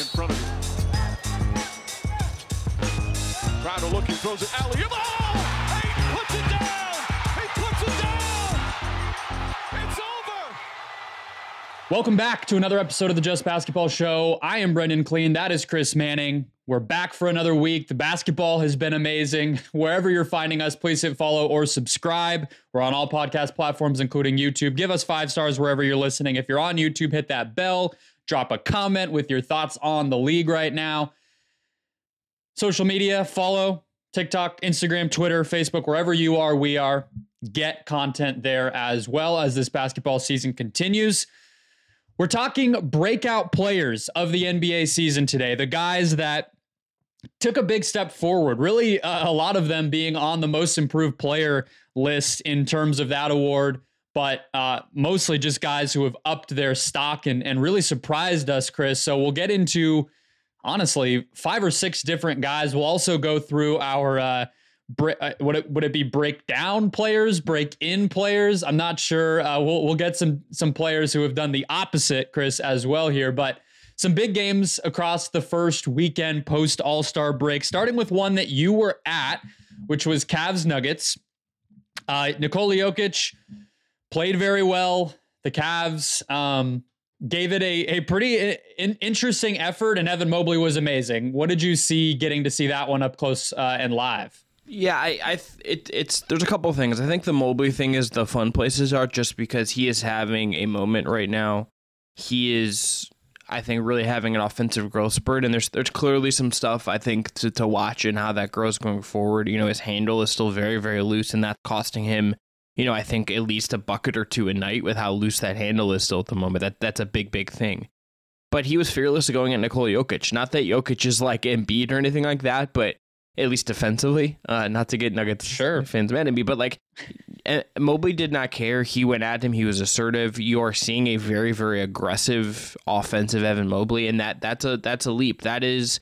in front of you. Looking, throws it alley. Oh! Welcome back to another episode of the Just Basketball Show. I am Brendon Kleen. That is Chris Manning. We're back for another week. The basketball has been amazing. Wherever you're finding us, please hit follow or subscribe. We're on all podcast platforms, including YouTube. Give us five stars wherever you're listening. If you're on YouTube, hit that bell. Drop a comment with your thoughts on the league right now. Social media, follow TikTok, Instagram, Twitter, Facebook, wherever you are, we are. Get content there as well as this basketball season continues. We're talking breakout players of the NBA season today, the guys that took a big step forward. Really, uh, a lot of them being on the most improved player list in terms of that award, but uh, mostly just guys who have upped their stock and, and really surprised us, Chris. So we'll get into honestly five or six different guys. We'll also go through our. Uh, uh, would it would it be break down players, break in players? I'm not sure. Uh, we'll we'll get some some players who have done the opposite, Chris, as well here. But some big games across the first weekend post All Star break, starting with one that you were at, which was Cavs Nuggets. Uh, Nikola Jokic played very well. The Cavs um, gave it a, a pretty in, interesting effort, and Evan Mobley was amazing. What did you see getting to see that one up close uh, and live? Yeah, I, I, it, it's there's a couple things. I think the Mobley thing is the fun places are just because he is having a moment right now. He is I think really having an offensive growth spurt, and there's there's clearly some stuff I think to, to watch and how that grows going forward. You know, his handle is still very very loose, and that's costing him. You know, I think at least a bucket or two a night with how loose that handle is still at the moment. That that's a big big thing. But he was fearless going at Nikola Jokic. Not that Jokic is like Embiid or anything like that, but at least defensively. Uh, not to get Nuggets sure. fans mad at me, but like Mobley did not care. He went at him. He was assertive. You are seeing a very, very aggressive offensive Evan Mobley, and that that's a that's a leap. That is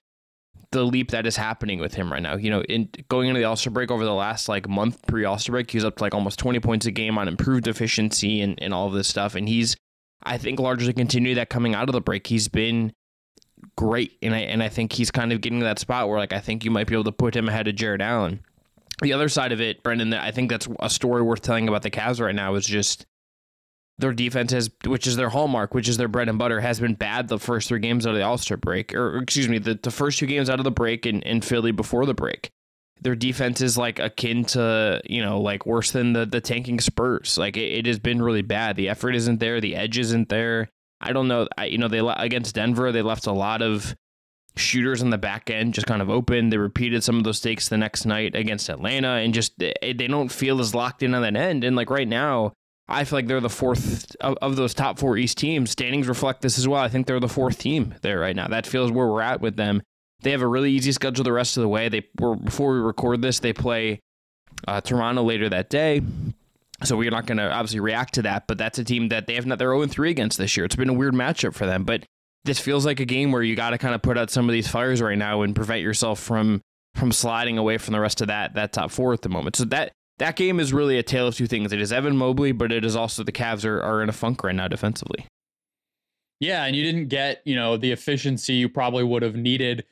the leap that is happening with him right now. You know, in going into the All Star break over the last like month pre All Star break, he's up to like almost twenty points a game on improved efficiency and, and all of this stuff. And he's I think largely continued that coming out of the break. He's been great, and I and I think he's kind of getting to that spot where like I think you might be able to put him ahead of Jarrett Allen. The other side of it, Brendon, that I think that's a story worth telling about the Cavs right now is just their defense has, which is their hallmark, which is their bread and butter, has been bad the first three games out of the All Star break, or excuse me, the, the first two games out of the break in, in Philly before the break. Their defense is like akin to, you know, like worse than the, the tanking Spurs. Like it, it has been really bad. The effort isn't there. The edge isn't there. I don't know. I, you know, they against Denver, they left a lot of shooters on the back end just kind of open. They repeated some of those stakes the next night against Atlanta, and just they, they don't feel as locked in on that end. And like right now, I feel like they're the fourth of, of, those top four East teams. Standings reflect this as well. I think they're the fourth team there right now. That feels where we're at with them. They have a really easy schedule the rest of the way. They were before we record this, they play uh, Toronto later that day. So we're not going to obviously react to that, but that's a team that they have not. They're 0 3 against this year. It's been a weird matchup for them, but this feels like a game where you got to kind of put out some of these fires right now and prevent yourself from from sliding away from the rest of that that top four at the moment. So that that game is really a tale of two things. It is Evan Mobley, but it is also the Cavs are, are in a funk right now defensively. Yeah, and you didn't get, you know, the efficiency you probably would have needed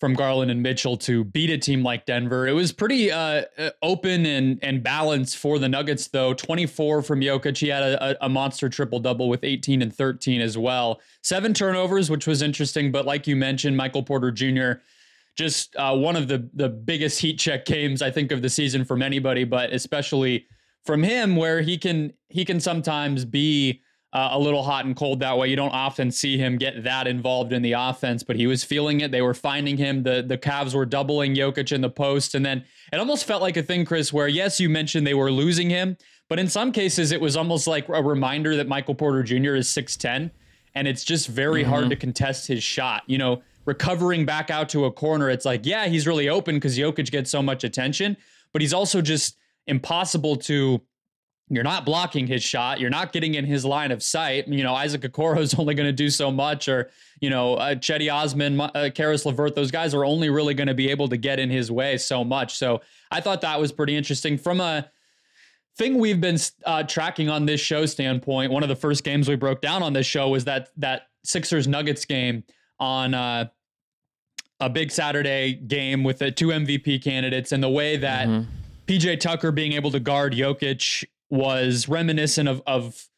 from Garland and Mitchell to beat a team like Denver. It was pretty uh, uh open and and balanced for the Nuggets, though. 24 from Jokic. He had a, a monster triple double with 18 and 13 as well. Seven turnovers, which was interesting. But like you mentioned, Michael Porter Jr. Just uh, one of the the biggest heat check games I think of the season from anybody, but especially from him, where he can he can sometimes be uh, a little hot and cold that way. You don't often see him get that involved in the offense, but he was feeling it. They were finding him. The the Cavs were doubling Jokic in the post, and then it almost felt like a thing, Chris, where yes, you mentioned they were losing him, but in some cases it was almost like a reminder that Michael Porter Jr. is six ten, and it's just very mm-hmm. hard to contest his shot. You know, recovering back out to a corner, it's like yeah, he's really open because Jokic gets so much attention, but he's also just impossible to you're not blocking his shot. You're not getting in his line of sight. You know, Isaac Okoro is only going to do so much, or, you know, uh, Cedi Osman, uh, Caris LeVert, those guys are only really going to be able to get in his way so much. So I thought that was pretty interesting. From a thing we've been uh, tracking on this show standpoint, one of the first games we broke down on this show was that that Sixers Nuggets game on uh, a big Saturday game with the two MVP candidates and the way that mm-hmm. PJ Tucker being able to guard Jokic was reminiscent of, of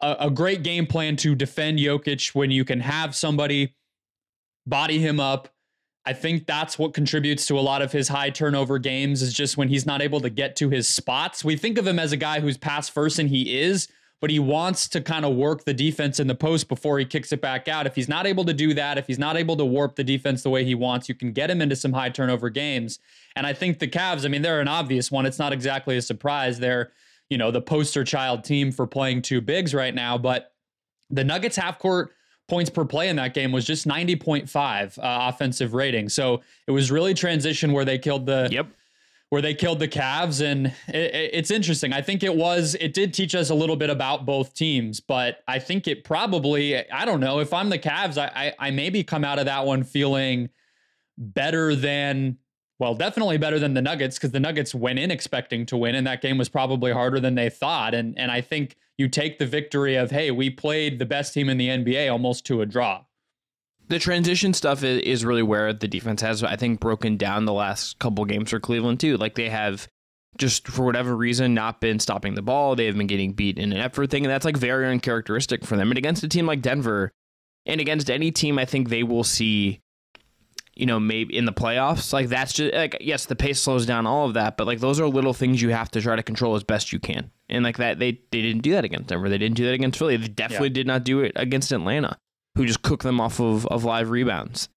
a, a great game plan to defend Jokic when you can have somebody body him up. I think that's what contributes to a lot of his high turnover games is just when he's not able to get to his spots. We think of him as a guy who's pass first and he is, but he wants to kind of work the defense in the post before he kicks it back out. If he's not able to do that, if he's not able to warp the defense the way he wants, you can get him into some high turnover games. And I think the Cavs, I mean, they're an obvious one. It's not exactly a surprise. They're you know, the poster child team for playing two bigs right now. But the Nuggets half court points per play in that game was just 90.5 uh, offensive rating. So it was really transition where they killed the yep where they killed the Cavs and it, it's interesting. I think it was it did teach us a little bit about both teams, but I think it probably I don't know if I'm the Cavs, I I, I maybe come out of that one feeling better than well, definitely better than the Nuggets because the Nuggets went in expecting to win, and that game was probably harder than they thought. And and I think you take the victory of hey, we played the best team in the NBA almost to a draw. The transition stuff is really where the defense has, I think, broken down the last couple games for Cleveland too. Like they have just for whatever reason not been stopping the ball. They have been getting beat in an effort thing, and that's like very uncharacteristic for them. And against a team like Denver, and against any team, I think they will see you know, maybe in the playoffs. Like that's just like yes, the pace slows down all of that, but like those are little things you have to try to control as best you can. And like that, they they didn't do that against Denver. They didn't do that against Philly. They definitely yeah. did not do it against Atlanta, who just cook them off of of live rebounds.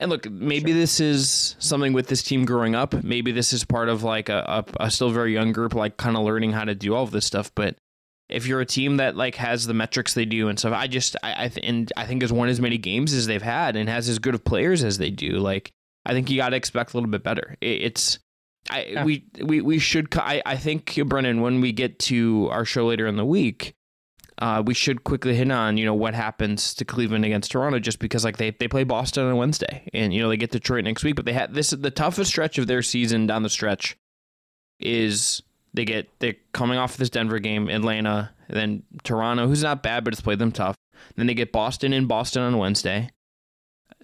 And look, maybe sure. this is something with this team growing up. Maybe this is part of like a, a, a still very young group, like kind of learning how to do all of this stuff. But if you're a team that like has the metrics they do and stuff, I just I, I th- and I think has won as many games as they've had and has as good of players as they do. Like I think you got to expect a little bit better. It, it's I yeah. we we we should I I think Brendon when we get to our show later in the week. Uh, we should quickly hit on you know what happens to Cleveland against Toronto just because like they, they play Boston on Wednesday and you know they get Detroit next week but they had this the toughest stretch of their season down the stretch is they get they're coming off this Denver game, Atlanta, then Toronto, who's not bad, but it's played them tough. Then they get Boston in Boston on Wednesday,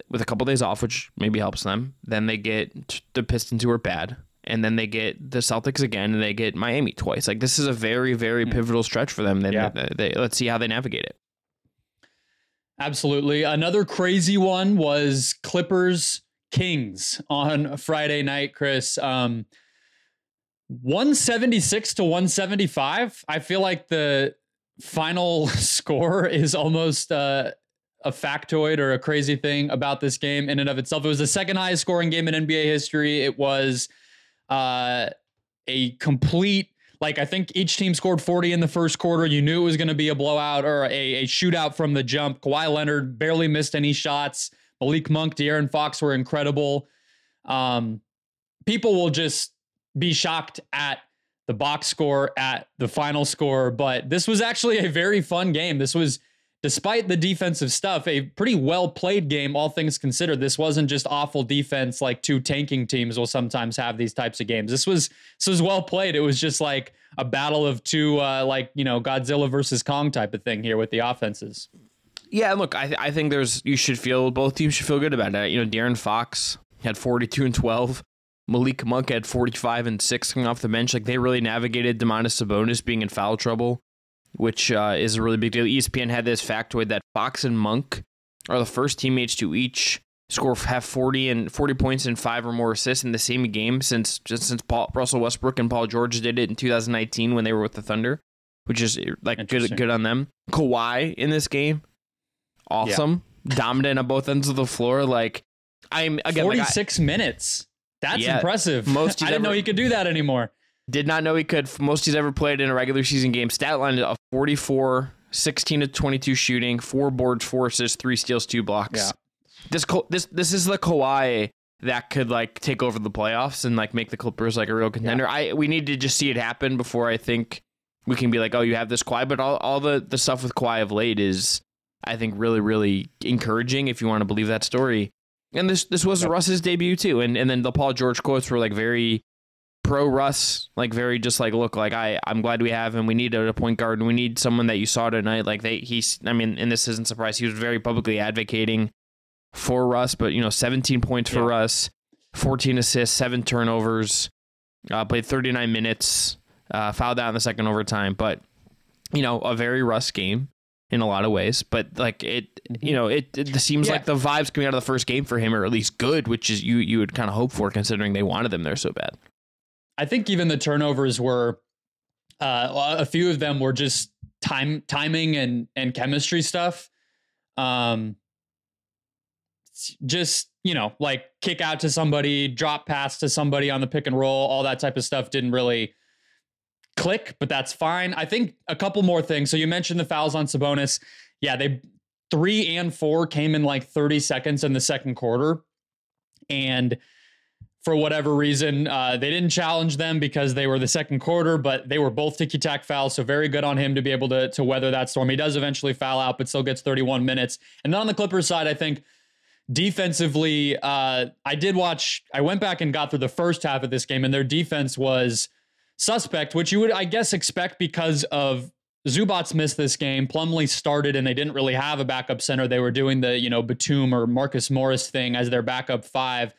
with a couple days off, which maybe helps them. Then they get the Pistons, who are bad, and then they get the Celtics again, and they get Miami twice. Like this is a very, very hmm. pivotal stretch for them. Then yeah. they, they, let's see how they navigate it. Absolutely. Another crazy one was Clippers Kings on Friday night, Chris. Um, 176 to 175. I feel like the final score is almost uh, a factoid or a crazy thing about this game in and of itself. It was the second highest scoring game in NBA history. It was uh, a complete like I think each team scored 40 in the first quarter. You knew it was going to be a blowout or a, a, shootout from the jump. Kawhi Leonard barely missed any shots. Malik Monk, De'Aaron Fox were incredible. Um, people will just be shocked at the box score, at the final score. But this was actually a very fun game. This was, despite the defensive stuff, a pretty well played game, all things considered. This wasn't just awful defense like two tanking teams will sometimes have these types of games. This was this was well played. It was just like a battle of two, uh, like you know, Godzilla versus Kong type of thing here with the offenses. Yeah, look, I, I think there's you should feel both teams should feel good about it. You know, De'Aaron Fox had 42 and 12. Malik Monk had 45 and 6 coming off the bench. Like they really navigated Domantas Sabonis being in foul trouble, which uh, is a really big deal. ESPN had this factoid that Fox and Monk are the first teammates to each score have 40 and 40 points and five or more assists in the same game since just since Paul, Russell Westbrook and Paul George did it in 2019 when they were with the Thunder, which is like good good on them. Kawhi in this game, awesome, yeah. dominant on both ends of the floor. Like I'm again 46 like I, minutes. That's yeah, impressive. Most I didn't ever, know he could do that anymore. Did not know he could. Most he's ever played in a regular season game. Stat line of 44, 16 to 22 shooting, four boards, four assists, three steals, two blocks. Yeah. This this this is the Kawhi that could like take over the playoffs and like make the Clippers like a real contender. Yeah. I we need to just see it happen before I think we can be like, oh, you have this Kawhi. But all, all the the stuff with Kawhi of late is, I think, really really encouraging if you want to believe that story. And this this was yep. Russ's debut too. And and then the Paul George quotes were like very pro Russ, like very just like look like I I'm glad we have him. We need a point guard and we need someone that you saw tonight. Like they he's I mean, and this isn't surprise. He was very publicly advocating for Russ, but you know, 17 points for Yeah. Russ, 14 assists, seven turnovers, uh, played 39 minutes, uh, fouled out in the second overtime, but you know, a very Russ game in a lot of ways. But like it, you know, it, it seems Yeah. like the vibes coming out of the first game for him are at least good, which is you you would kind of hope for considering they wanted them there so bad. I think even the turnovers were uh, a few of them were just time timing and and chemistry stuff. Um, just you know, like kick out to somebody, drop pass to somebody on the pick and roll, all that type of stuff didn't really click, but that's fine. I think a couple more things. So you mentioned the fouls on Sabonis. Yeah, they three and four came in like 30 seconds in the second quarter. And for whatever reason, uh, they didn't challenge them because they were the second quarter, but they were both ticky tack fouls. So very good on him to be able to, to weather that storm. He does eventually foul out, but still gets 31 minutes. And then on the Clippers side, I think defensively, uh, I did watch, I went back and got through the first half of this game, and their defense was suspect, which you would, I guess, expect because of Zubac missed this game. Plumlee started, and they didn't really have a backup center. They were doing the, you know, Batum or Marcus Morris thing as their backup five.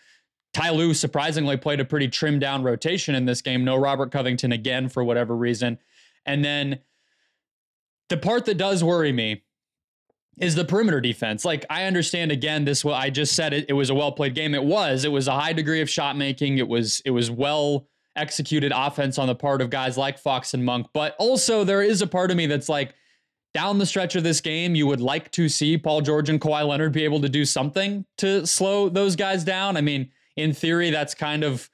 Ty Lue surprisingly played a pretty trimmed down rotation in this game. No Robert Covington again for whatever reason. And then the part that does worry me is the perimeter defense. Like I understand again this what I just said it it was a well played game. It was. It was a high degree of shot making. It was it was well executed offense on the part of guys like Fox and Monk, but also there is a part of me that's like down the stretch of this game, you would like to see Paul George and Kawhi Leonard be able to do something to slow those guys down. I mean, in theory, that's kind of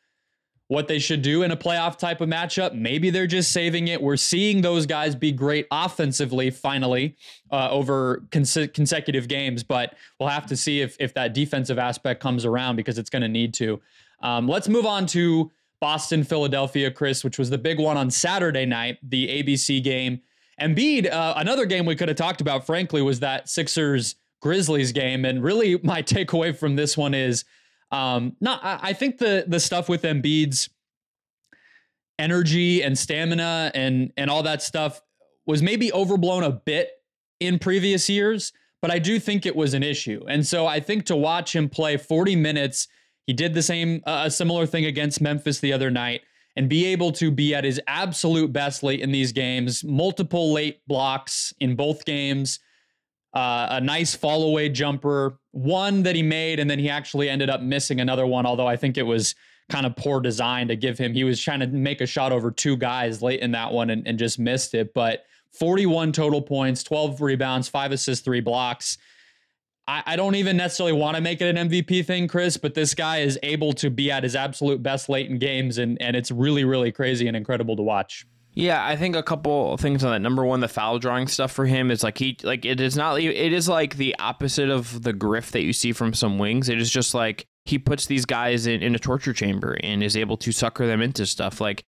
what they should do in a playoff type of matchup. Maybe they're just saving it. We're seeing those guys be great offensively finally uh, over cons- consecutive games, but we'll have to see if if that defensive aspect comes around because it's going to need to. Um, let's move on to Boston, Philadelphia, Chris, which was the big one on Saturday night, the ABC game. Embiid, uh, another game we could have talked about, frankly, was that Sixers Grizzlies game. And really, my takeaway from this one is um, not. I, I think the the stuff with Embiid's energy and stamina and and all that stuff was maybe overblown a bit in previous years, but I do think it was an issue. And so I think to watch him play 40 minutes, he did the same uh, a similar thing against Memphis the other night and be able to be at his absolute best late in these games, multiple late blocks in both games, uh, a nice fall away jumper, one that he made, and then he actually ended up missing another one, although I think it was kind of poor design to give him. He was trying to make a shot over two guys late in that one and, and just missed it. But 41 total points, 12 rebounds, five assists, three blocks. I, I don't even necessarily want to make it an MVP thing, Chris, but this guy is able to be at his absolute best late in games, and, and it's really, really crazy and incredible to watch. Yeah, I think a couple things on that. Number one, the foul drawing stuff for him is like he like it is not it is like the opposite of the griff that you see from some wings. It is just like he puts these guys in, in a torture chamber and is able to sucker them into stuff. Like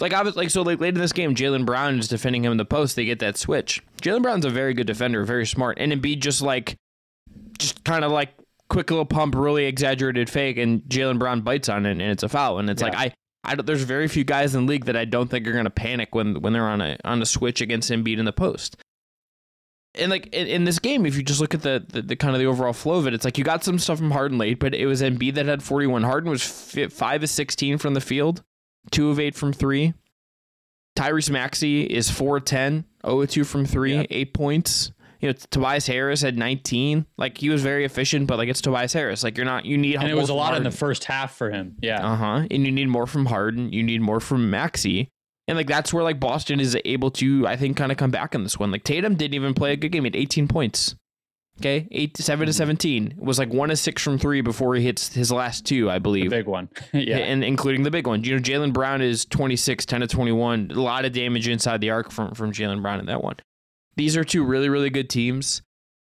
like I was like so like late in this game, Jaylen Brown is defending him in the post. They get that switch. Jaylen Brown's a very good defender, very smart, and Embiid just like just kind of like quick little pump, really exaggerated fake, and Jaylen Brown bites on it, and it's a foul. And it's Yeah. like I I don't, there's very few guys in the league that I don't think are going to panic when when they're on a on a switch against Embiid in the post. And like in, in this game, if you just look at the, the the kind of the overall flow of it, it's like you got some stuff from Harden late, but it was Embiid that had 41. Harden was fi- five of 16 from the field, two of eight from three. Tyrese Maxey is 4 of 10, 0 of 2 from three, Yeah. eight points. You know, Tobias Harris had 19. Like he was very efficient, but like it's Tobias Harris. Like you're not, you need And it was a lot in the first half for him. Yeah. Uh huh. And you need more from Harden. You need more from Maxey. And like that's where like Boston is able to, I think, kind of come back in this one. Like Tatum didn't even play a good game. He had 18 points. Okay, eight to seven to 17 It was like one of six from three before he hits his last two, I The believe. big one. yeah. And including the big one. You know, Jaylen Brown is 26, 10 to 21. A lot of damage inside the arc from, from Jaylen Brown in that one. These are two really, really good teams.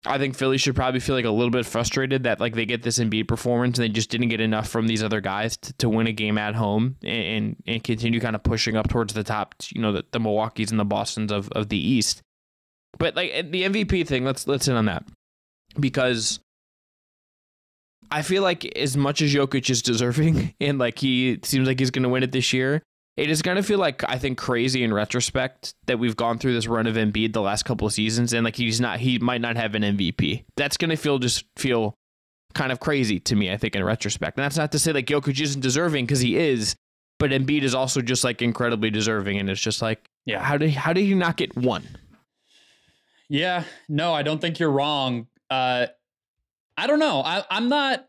I think Philly should probably feel like a little bit frustrated that like they get this Embiid performance and they just didn't get enough from these other guys to, to win a game at home and, and and continue kind of pushing up towards the top. You know the, the Milwaukee's and the Boston's of, of the East. But like the MVP thing, let's let's hit on that because I feel like as much as Jokic is deserving and like he seems like he's going to win it this year, it is going to feel like I think crazy in retrospect that we've gone through this run of Embiid the last couple of seasons and like he's not he might not have an MVP. That's going to feel just feel kind of crazy to me. I think in retrospect, and that's not to say like Jokic isn't deserving because he is, but Embiid is also just like incredibly deserving, and it's just like, yeah, how did how did he not get one? Yeah, no, I don't think you're wrong. Uh, I don't know. I, I'm not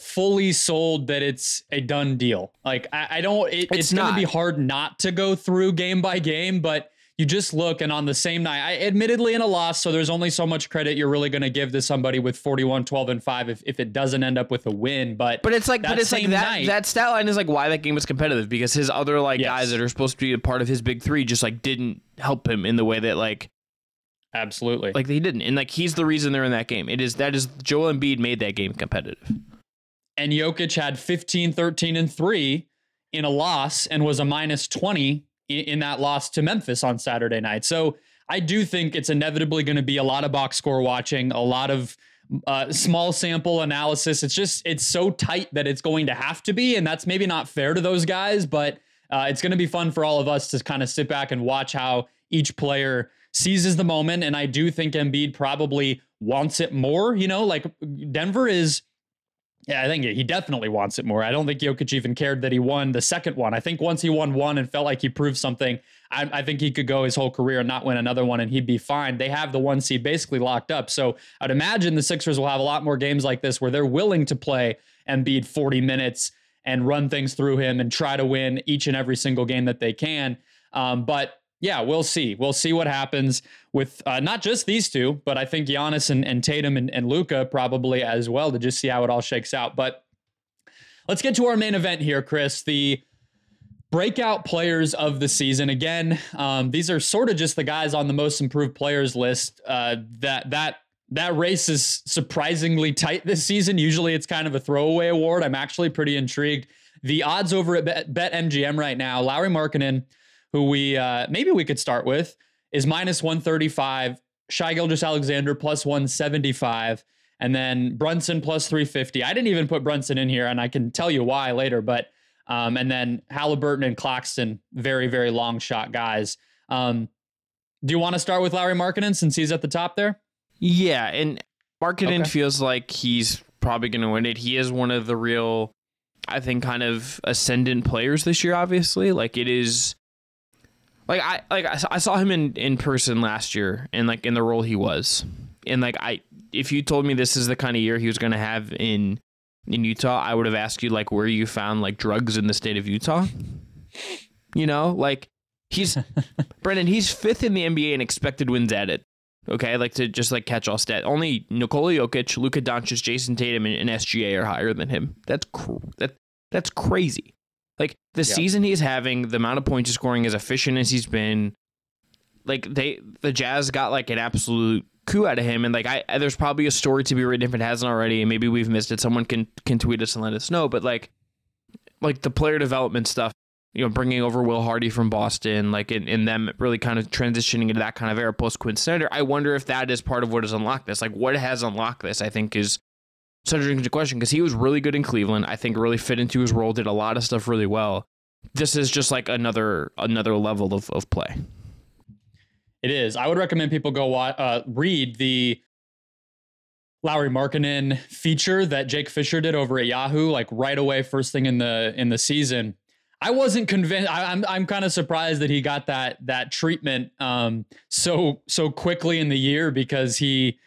fully sold that it's a done deal. Like I, I don't. It, it's, it's going to be hard not to go through game by game, but you just look and on the same night, I admittedly in a loss, so there's only so much credit you're really going to give to somebody with 41, 12, and 5 if, if it doesn't end up with a win. But but it's like but it's like that night, that stat line is like why that game was competitive because his other like yes. guys that are supposed to be a part of his big three just like didn't help him in the way that like absolutely like they didn't and like he's the reason they're in that game. It is that is Joel Embiid made that game competitive. And Jokic had 15, 13, and 3 in a loss and was a minus 20 in, that loss to Memphis on Saturday night. So I do think it's inevitably going to be a lot of box score watching, a lot of uh, small sample analysis. It's just it's so tight that it's going to have to be, and that's maybe not fair to those guys, but uh, it's going to be fun for all of us to kind of sit back and watch how each player seizes the moment. And I do think Embiid probably wants it more. You know, like Denver is yeah, I think he definitely wants it more. I don't think Jokic even cared that he won the second one. I think once he won one and felt like he proved something, I, I, think he could go his whole career and not win another one and he'd be fine. They have the one seed basically locked up. So I'd imagine the Sixers will have a lot more games like this where they're willing to play Embiid 40 minutes and run things through him and try to win each and every single game that they can. Um, but yeah, we'll see. We'll see what happens with uh, not just these two, but I think Giannis and, and Tatum and, and Luka probably as well to just see how it all shakes out. But let's get to our main event here, Chris. The breakout players of the season. Again, um, these are sort of just the guys on the most improved players list. Uh, that that that race is surprisingly tight this season. Usually, it's kind of a throwaway award. I'm actually pretty intrigued. The odds over at Bet, Bet MGM right now, Lauri Markkanen who we uh, maybe we could start with, is minus 135. Shai Gilgeous-Alexander plus 175. And then Brunson plus 350. I didn't even put Brunson in here, and I can tell you why later. But um, and then Haliburton and Claxton, very, very long shot guys. Um, do you want to start with Lauri Markkanen since he's at the top there? Yeah, and Markkanen okay. feels like he's probably going to win it. He is one of the real, I think, kind of ascendant players this year. Obviously, like it is like I like I saw him in in person last year and like in the role he was. And like I if you told me this is the kind of year he was going to have in in Utah, I would have asked you like where you found like drugs in the state of Utah. You know, like he's Brendon, he's fifth in the NBA in expected wins added. Okay, like to just like catch all stat. Only Nikola Jokic, Luka Doncic, Jayson Tatum, and, and SGA are higher than him. That's cr- that that's crazy. Like the yeah. season he's having, the amount of points he's scoring, as efficient as he's been. Like they, the Jazz got like an absolute coup out of him, and like I, there's probably a story to be written if it hasn't already, and maybe we've missed it. Someone can can tweet us and let us know. But like, like the player development stuff, you know, bringing over Will Hardy from Boston, like in, in them really kind of transitioning into that kind of era post Quin Snyder. I wonder if that is part of what has unlocked this. Like, what has unlocked this? I think is such a question because he was really good in Cleveland. I think really fit into his role, did a lot of stuff really well. This is just like another another level of, of play. It is. I would recommend people go uh, read the Lauri Markkanen feature that Jake Fisher did over at Yahoo, like right away, first thing in the in the season. I wasn't convinced. I, am I'm, I'm kind of surprised that he got that that treatment um, so so quickly in the year because he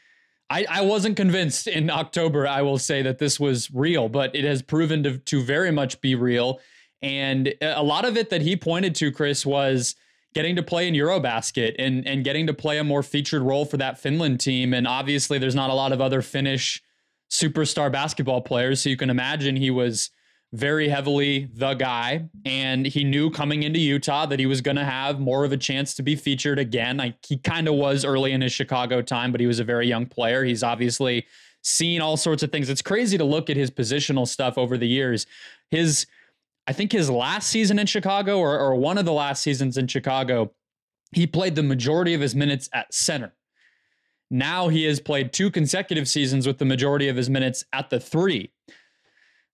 I, I wasn't convinced in October, I will say that this was real, but it has proven to, to very much be real. And a lot of it that he pointed to, Chris, was getting to play in Eurobasket and, and getting to play a more featured role for that Finland team. And obviously, there's not a lot of other Finnish superstar basketball players. So you can imagine he was very heavily the guy. And he knew coming into Utah that he was going to have more of a chance to be featured again. He kind of was early in his Chicago time, but he was a very young player. He's obviously seen all sorts of things. It's crazy to look at his positional stuff over the years. His, I think his last season in Chicago or, or one of the last seasons in Chicago, he played the majority of his minutes at center. Now he has played two consecutive seasons with the majority of his minutes at the three.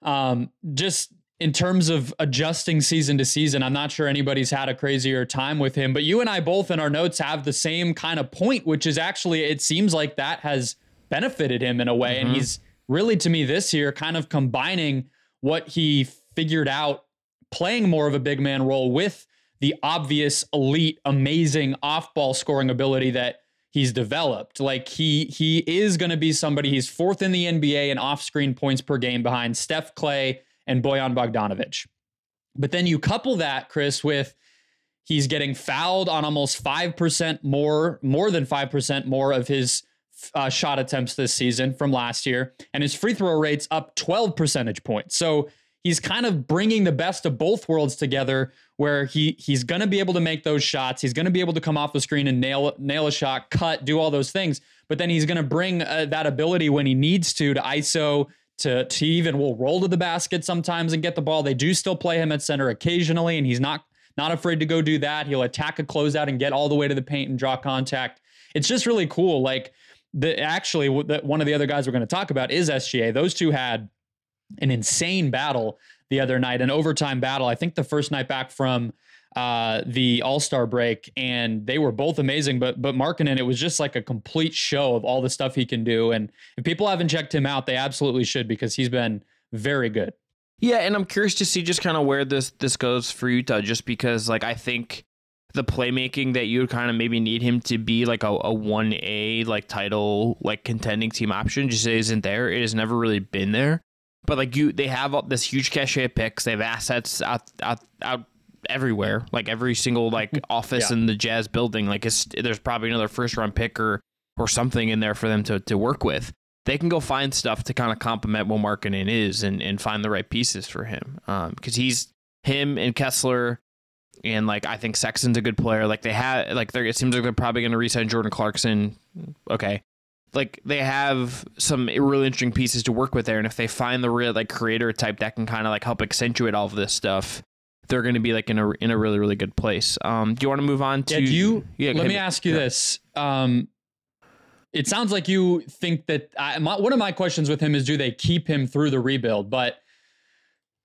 Um, just in terms of adjusting season to season, I'm not sure anybody's had a crazier time with him. But you and I both in our notes have the same kind of point, which is actually it seems like that has benefited him in a way, mm-hmm. and he's really to me this year, kind of combining what he figured out playing more of a big man role with the obvious elite, amazing off ball scoring ability that he's developed. Like he he is going to be somebody. He's fourth in the NBA in off screen points per game behind Steph Klay and Bojan Bogdanovic. But then you couple that, Chris, with he's getting fouled on almost 5% more, more than 5% more of his uh, shot attempts this season from last year. And his free throw rate's up 12 percentage points. So he's kind of bringing the best of both worlds together where he he's going to be able to make those shots. He's going to be able to come off the screen and nail nail a shot, cut, do all those things. But then he's going to bring uh, that ability when he needs to to ISO to to even will roll to the basket sometimes and get the ball. They do still play him at center occasionally, and he's not not afraid to go do that. He'll attack a closeout and get all the way to the paint and draw contact. It's just really cool. Like the actually one of the other guys we're going to talk about is SGA. Those two had an insane battle the other night, an overtime battle. I think the first night back from uh, the All Star break, and they were both amazing. But but Markkanen, it was just like a complete show of all the stuff he can do. And if people haven't checked him out, they absolutely should because he's been very good. Yeah, and I'm curious to see just kind of where this this goes for Utah, just because like I think the playmaking that you kind of maybe need him to be like a one A like title like contending team option just isn't there. It has never really been there. But like you, they have this huge cachet of picks. They have assets out out out everywhere. Like every single like office yeah. in the Jazz building. Like there's probably another first round pick or or something in there for them to to work with. They can go find stuff to kind of complement what Markkanen is and and find the right pieces for him. Um, because he's him and Kessler and like I think Sexton's a good player. Like they have, like it seems like they're probably going to resign Jordan Clarkson. Okay, like they have some really interesting pieces to work with there. And if they find the real like creator type that can kind of like help accentuate all of this stuff they're going to be like in a in a really really good place. Um do you want to move on to yeah, you yeah let me ask you yeah. this. Um it sounds like you think that I, my, one of my questions with him is do they keep him through the rebuild? But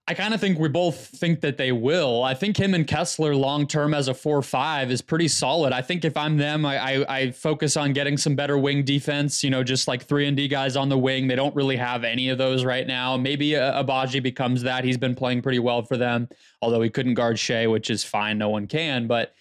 I kind of think we both think that they will. I think him and Kessler long term as a four five is pretty solid. I think if I'm them, I, I, I focus on getting some better wing defense. You know, just like three and D guys on the wing. They don't really have any of those right now. Maybe uh, Agbaji becomes that. He's been playing pretty well for them, although he couldn't guard Shai, which is fine. No one can, but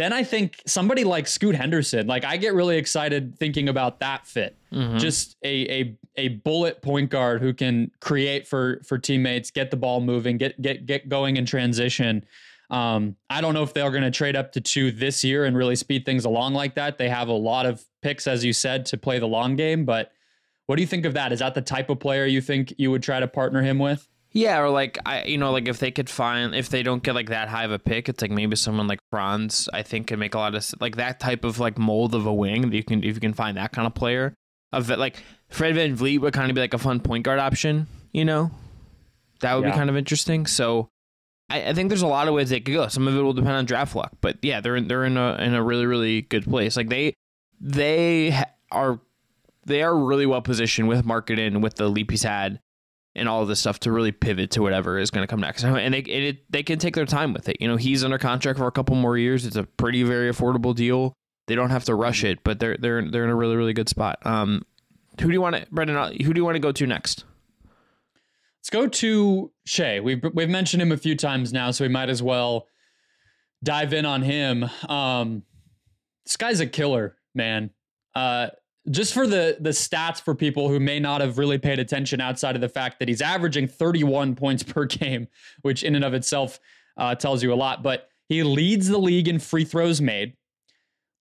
then I think somebody like Scoot Henderson, like I get really excited thinking about that fit. Mm-hmm. Just a a a bullet point guard who can create for for teammates, get the ball moving, get get get going in transition. Um, I don't know if they're going to trade up to two this year and really speed things along like that. They have a lot of picks, as you said, to play the long game. But what do you think of that? Is that the type of player you think you would try to partner him with? Yeah, or like I, you know, like if they could find if they don't get like that high of a pick, it's like maybe someone like Franz, I think, can make a lot of like that type of like mold of a wing. That you can if you can find that kind of player, of it, like Fred VanVleet would kind of be like a fun point guard option, you know, that would yeah. be kind of interesting. So I, I, think there's a lot of ways they could go. Some of it will depend on draft luck, but yeah, they're in, they're in a in a really really good place. Like they they are they are really well positioned with Markkanen with the leap he's had and all of this stuff to really pivot to whatever is going to come next. And they it, they can take their time with it. You know, he's under contract for a couple more years. It's a pretty very affordable deal. They don't have to rush it, but they're they're they're in a really really good spot. Um, who do you want to, Brendon? Uh, who do you want to go to next? Let's go to Shai. We've we've mentioned him a few times now, so we might as well dive in on him. Um, this guy's a killer, man. Uh, just for the the stats for people who may not have really paid attention outside of the fact that he's averaging 31 points per game, which in and of itself uh, tells you a lot. But he leads the league in free throws made,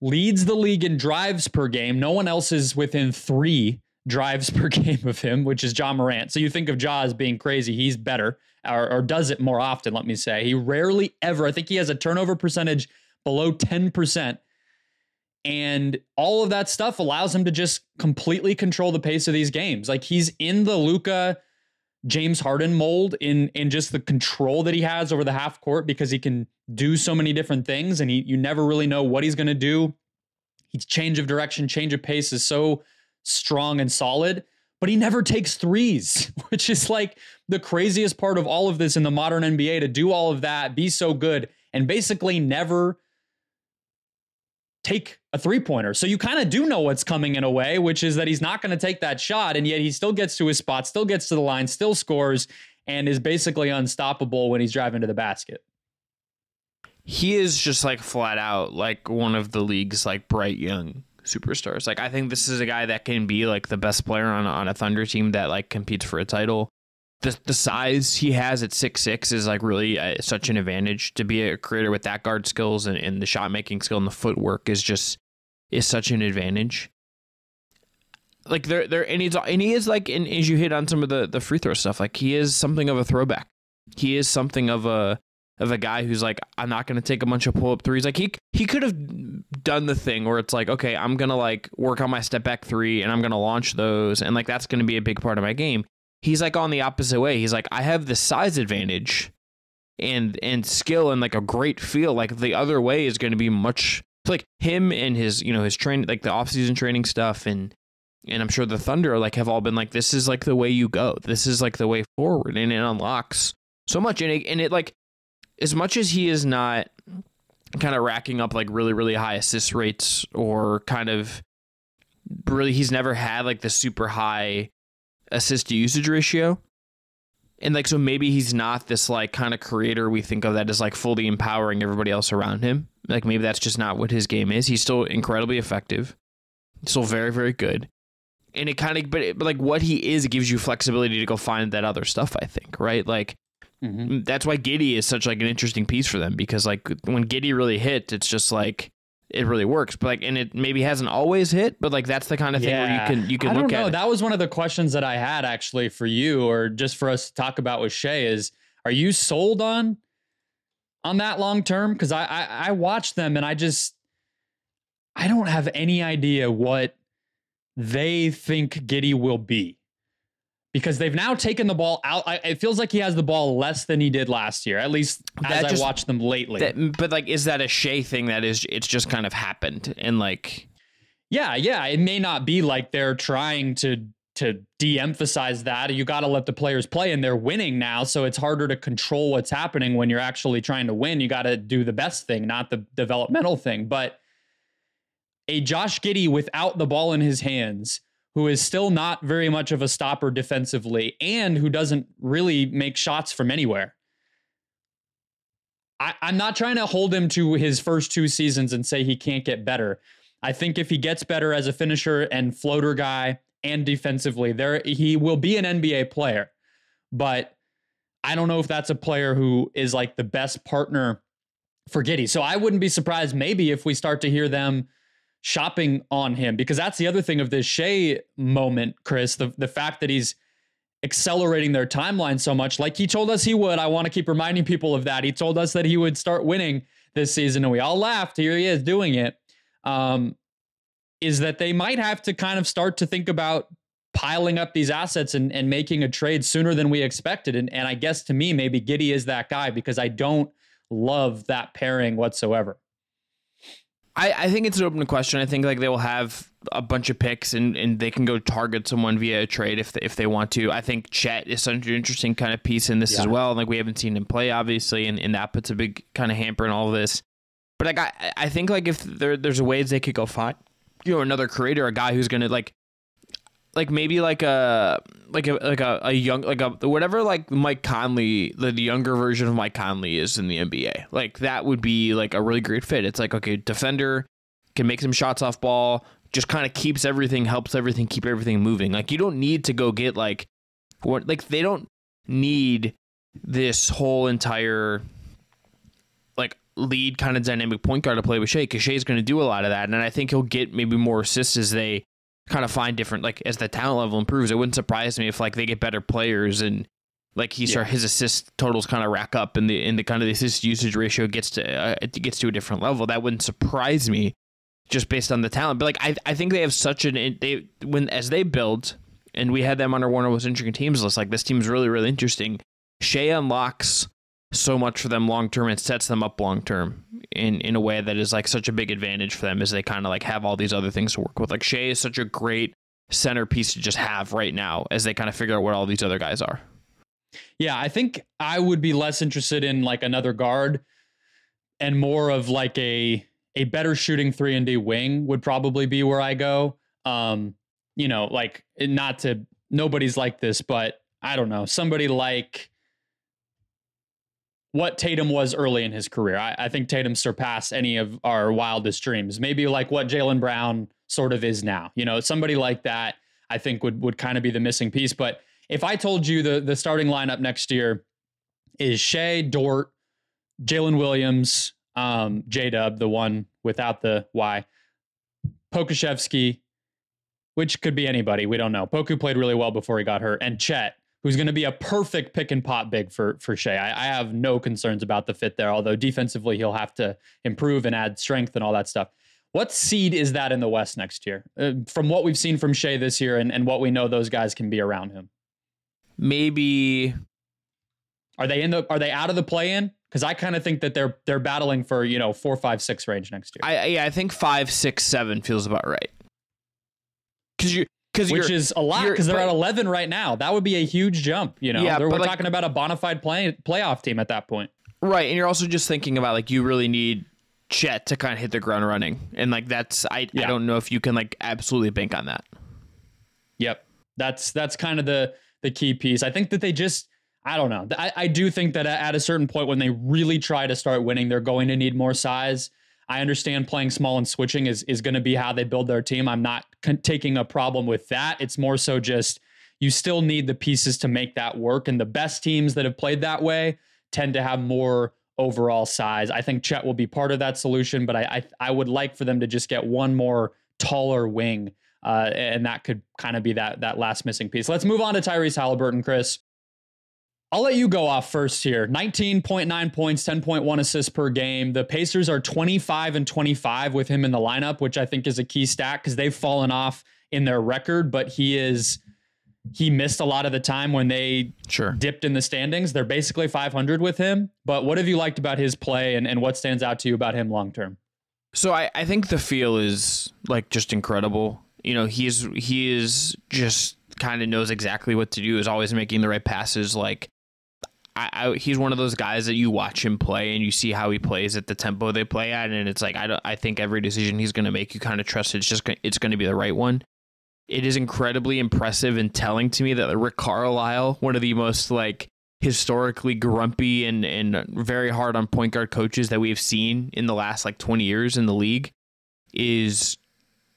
leads the league in drives per game. No one else is within three drives per game of him, which is Ja Morant. So you think of Ja as being crazy. He's better or, or does it more often, let me say. He rarely ever, I think he has a turnover percentage below 10% and all of that stuff allows him to just completely control the pace of these games. Like he's in the Luka James Harden mold in in just the control that he has over the half court because he can do so many different things and he you never really know what he's going to do. His change of direction, change of pace is so strong and solid, but he never takes threes, which is like the craziest part of all of this in the modern NBA to do all of that, be so good and basically never take a three pointer. So you kind of do know what's coming in a way, which is that he's not going to take that shot. And yet he still gets to his spot, still gets to the line, still scores, and is basically unstoppable when he's driving to the basket. He is just like flat out like one of the league's like bright young superstars. Like I think this is a guy that can be like the best player on on a Thunder team that like competes for a title. The the size he has at six six is like really uh, such an advantage to be a creator with that guard skills and, and the shot making skill and the footwork is just is such an advantage. Like there there and he's and he is like and as you hit on some of the the free throw stuff like he is something of a throwback. He is something of a of a guy who's like, I'm not gonna take a bunch of pull up threes. Like he he could have done the thing where it's like, okay, I'm gonna like work on my step back three and I'm gonna launch those and like that's gonna be a big part of my game. He's like on the opposite way. He's like, I have the size advantage and and skill and like a great feel. Like the other way is gonna be much like him and his, you know, his train like the offseason training stuff and and I'm sure the Thunder like have all been like, this is like the way you go. This is like the way forward, and it unlocks so much. And it, and it like as much as he is not kind of racking up like really really high assist rates or kind of really he's never had like the super high assist to usage ratio. And like so maybe he's not this like kind of creator we think of that is like fully empowering everybody else around him. Like maybe that's just not what his game is. He's still incredibly effective. Still very very good. And it kind of but, but like what he is it gives you flexibility to go find that other stuff i think right? Like Mm-hmm. That's why Giddey is such like an interesting piece for them because like when Giddey really hit, it's just like it really works. But like, and it maybe hasn't always hit, but like that's the kind of thing yeah. where you can you can I look know. at. That was one of the questions that I had actually for you, or just for us to talk about with Shai. Is are you sold on on that long term? Because I, I I watched them and I just I don't have any idea what they think Giddey will be because they've now taken the ball out. I, it feels like he has the ball less than he did last year, at least as just, I watched them lately. That, but like, is that a Shai thing that is? It's just kind of happened and like, yeah, yeah. It may not be like they're trying to to de-emphasize that. You got to let the players play, and they're winning now, so it's harder to control what's happening when you're actually trying to win. You got to do the best thing, not the developmental thing. But a Josh Giddey without the ball in his hands who is still not very much of a stopper defensively and who doesn't really make shots from anywhere. I, am not trying to hold him to his first two seasons and say he can't get better. I think if he gets better as a finisher and floater guy and defensively, there he will be an NBA player. But I don't know if that's a player who is like the best partner for Giddey. So I wouldn't be surprised maybe if we start to hear them shopping on him because that's the other thing of this Shai moment, Chris. The the fact that he's accelerating their timeline so much, like he told us he would. I want to keep reminding people of that. He told us that he would start winning this season, and we all laughed. Here he is doing it. Um, is that they might have to kind of start to think about piling up these assets and, and making a trade sooner than we expected. And, and I guess to me, maybe Giddey is that guy because I don't love that pairing whatsoever. I, I think it's an open question. I think like they will have a bunch of picks and, and they can go target someone via a trade if they, if they want to. I think Chet is such an interesting kind of piece in this yeah. as well. Like we haven't seen him play obviously, and, and that puts a big kind of hamper in all of this. But like I I think like if there there's ways they could go find you know another creator, a guy who's gonna like like maybe like a like a like a, a young like a whatever like Mike Conley the, the younger version of Mike Conley is in the NBA. Like that would be like a really great fit. It's like okay, defender can make some shots off ball, just kind of keeps everything, helps everything, keep everything moving. Like you don't need to go get like what like they don't need this whole entire like lead kind of dynamic point guard to play with Shai because Shai's going to do a lot of that, and I think he'll get maybe more assists as they kind of find different like as the talent level improves. It wouldn't surprise me if like they get better players and like he start his assist totals kind of rack up and the in the kind of the assist usage ratio gets to uh, it gets to a different level. That wouldn't surprise me just based on the talent. But like I I think they have such an they when as they build and we had them on our one of most interesting teams list. Like this team's really really interesting. Shai unlocks so much for them long term and sets them up long term in in a way that is like such a big advantage for them as they kind of like have all these other things to work with. Like Shai is such a great centerpiece to just have right now as they kind of figure out what all these other guys are. Yeah, I think I would be less interested in like another guard and more of like a a better shooting three and D wing would probably be where I go. Um, you know, like not to nobody's like this, but I don't know, somebody like what Tatum was early in his career. I, I, think Tatum surpassed any of our wildest dreams. Maybe like what Jaylen Brown sort of is now. You know, somebody like that I think would would kind of be the missing piece. But if I told you the the starting lineup next year is Shai, Dort, Jalen Williams, um, J Dub, the one without the Y, Pokusevski, which could be anybody. We don't know. Poku played really well before he got hurt, and Chet, who's going to be a perfect pick and pop big for for Shai. I, I, have no concerns about the fit there. Although defensively, he'll have to improve and add strength and all that stuff. What seed is that in the West next year? Uh, from what we've seen from Shai this year, and, and what we know those guys can be around him. Maybe. Are they in the? Are they out of the play in? Because I kind of think that they're they're battling for you know four, five, six range next year. I yeah, I think five, six, seven feels about right. Because you because which is a lot because they're but, at 11 right now. That would be a huge jump. You know, yeah, we're like, talking about a bona fide play, playoff team at that point. Right, and you're also just thinking about like you really need Chet to kind of hit the ground running, and like that's I yeah. I don't know if you can like absolutely bank on that. Yep, that's that's kind of the the key piece. I think that they just I don't know. I, I do think that at a certain point when they really try to start winning, they're going to need more size. I understand playing small and switching is is going to be how they build their team. I'm not con- taking a problem with that. It's more so just you still need the pieces to make that work. And the best teams that have played that way tend to have more overall size. I think Chet will be part of that solution, but I I, I would like for them to just get one more taller wing, uh, and that could kind of be that that last missing piece. Let's move on to Tyrese Haliburton, Chris. I'll let you go off first here. 19.9 points, 10.1 assists per game. The Pacers are 25 and 25 with him in the lineup, which I think is a key stat because they've fallen off in their record, but he is he missed a lot of the time when they sure. dipped in the standings. They're basically 500 with him. But what have you liked about his play and, and what stands out to you about him long term? So I, I think the feel is like just incredible. You know, he's he is just kind of knows exactly what to do, is always making the right passes. Like I, I, he's one of those guys that you watch him play and you see how he plays at the tempo they play at, and it's like I don't, I think every decision he's going to make, you kind of trust it's just it's going to be the right one. It is incredibly impressive and telling to me that Rick Carlisle, one of the most like historically grumpy and and very hard on point guard coaches that we have seen in the last like 20 years in the league, is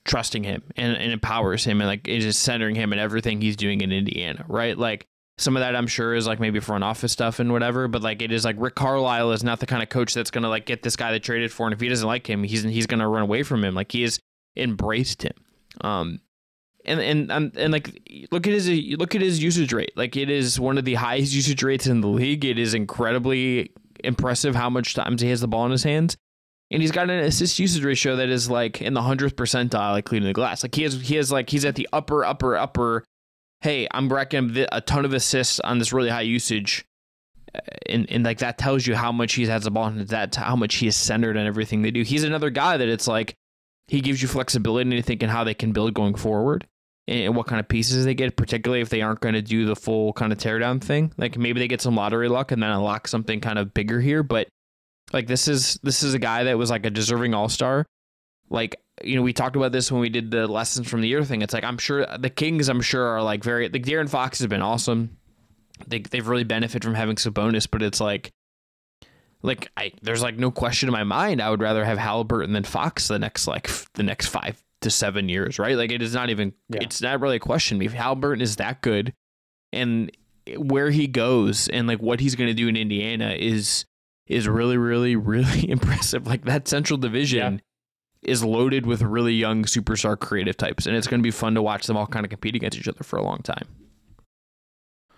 trusting him and, and empowers him and like is centering him in everything he's doing in Indiana, right? Like some of that I'm sure is like maybe front office stuff and whatever, but like it is like Rick Carlisle is not the kind of coach that's gonna like get this guy that traded for, and if he doesn't like him, he's he's gonna run away from him. Like he has embraced him. Um, and and and, and like look at his look at his usage rate. Like it is one of the highest usage rates in the league. It is incredibly impressive how much times he has the ball in his hands. And he's got an assist usage ratio that is like in the hundredth percentile, like cleaning the glass. Like he has, he has like he's at the upper, upper, upper hey, I'm racking a ton of assists on this really high usage. Uh, and, and like that tells you how much he has the ball and that how much he is centered on everything they do. He's another guy that it's like he gives you flexibility to think in how they can build going forward and what kind of pieces they get, particularly if they aren't going to do the full kind of teardown thing. Like maybe they get some lottery luck and then unlock something kind of bigger here. But like this is this is a guy that was like a deserving all star. Like you know, we talked about this when we did the lessons from the year thing. It's like I'm sure the Kings, I'm sure, are like very like De'Aaron Fox has been awesome. They they've really benefited from having Sabonis, but it's like like I there's like no question in my mind. I would rather have Haliburton than Fox the next like the next five to seven years, right? Like it is not even yeah. it's not really a question. If Haliburton is that good, and where he goes and like what he's going to do in Indiana is is really really really impressive. Like that Central Division. Yeah is loaded with really young superstar creative types, and it's going to be fun to watch them all kind of compete against each other for a long time.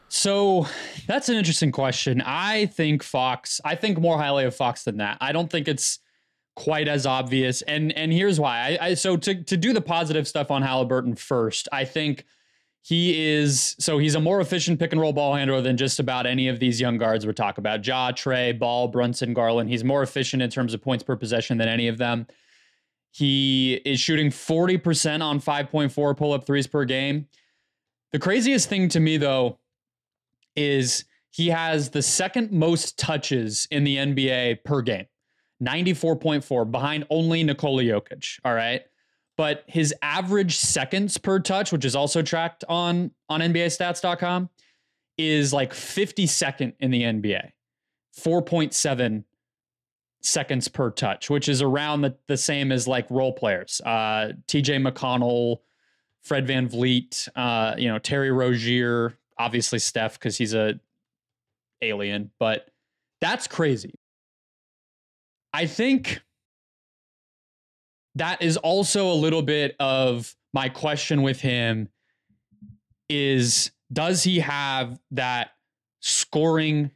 So that's an interesting question. I think Fox, I think more highly of Fox than that. I don't think it's quite as obvious. And and here's why. I, I so to to do the positive stuff on Haliburton first, I think he is so he's a more efficient pick and roll ball handler than just about any of these young guards we're talking about. Ja, Trae, Ball, Brunson, Garland. He's more efficient in terms of points per possession than any of them. He is shooting 40% on 5.4 pull up threes per game. The craziest thing to me, though, is he has the second most touches in the NBA per game. 94.4, behind only Nikola Jokic. All right. But his average seconds per touch, which is also tracked on, on NBAstats.com, is like 52nd in the NBA. 4.7 seconds per touch, which is around the, the same as like role players. Uh, TJ McConnell, Fred VanVleet, uh, you know, Terry Rozier, obviously Steph because he's a alien, but that's crazy. I think that is also a little bit of my question with him is does he have that scoring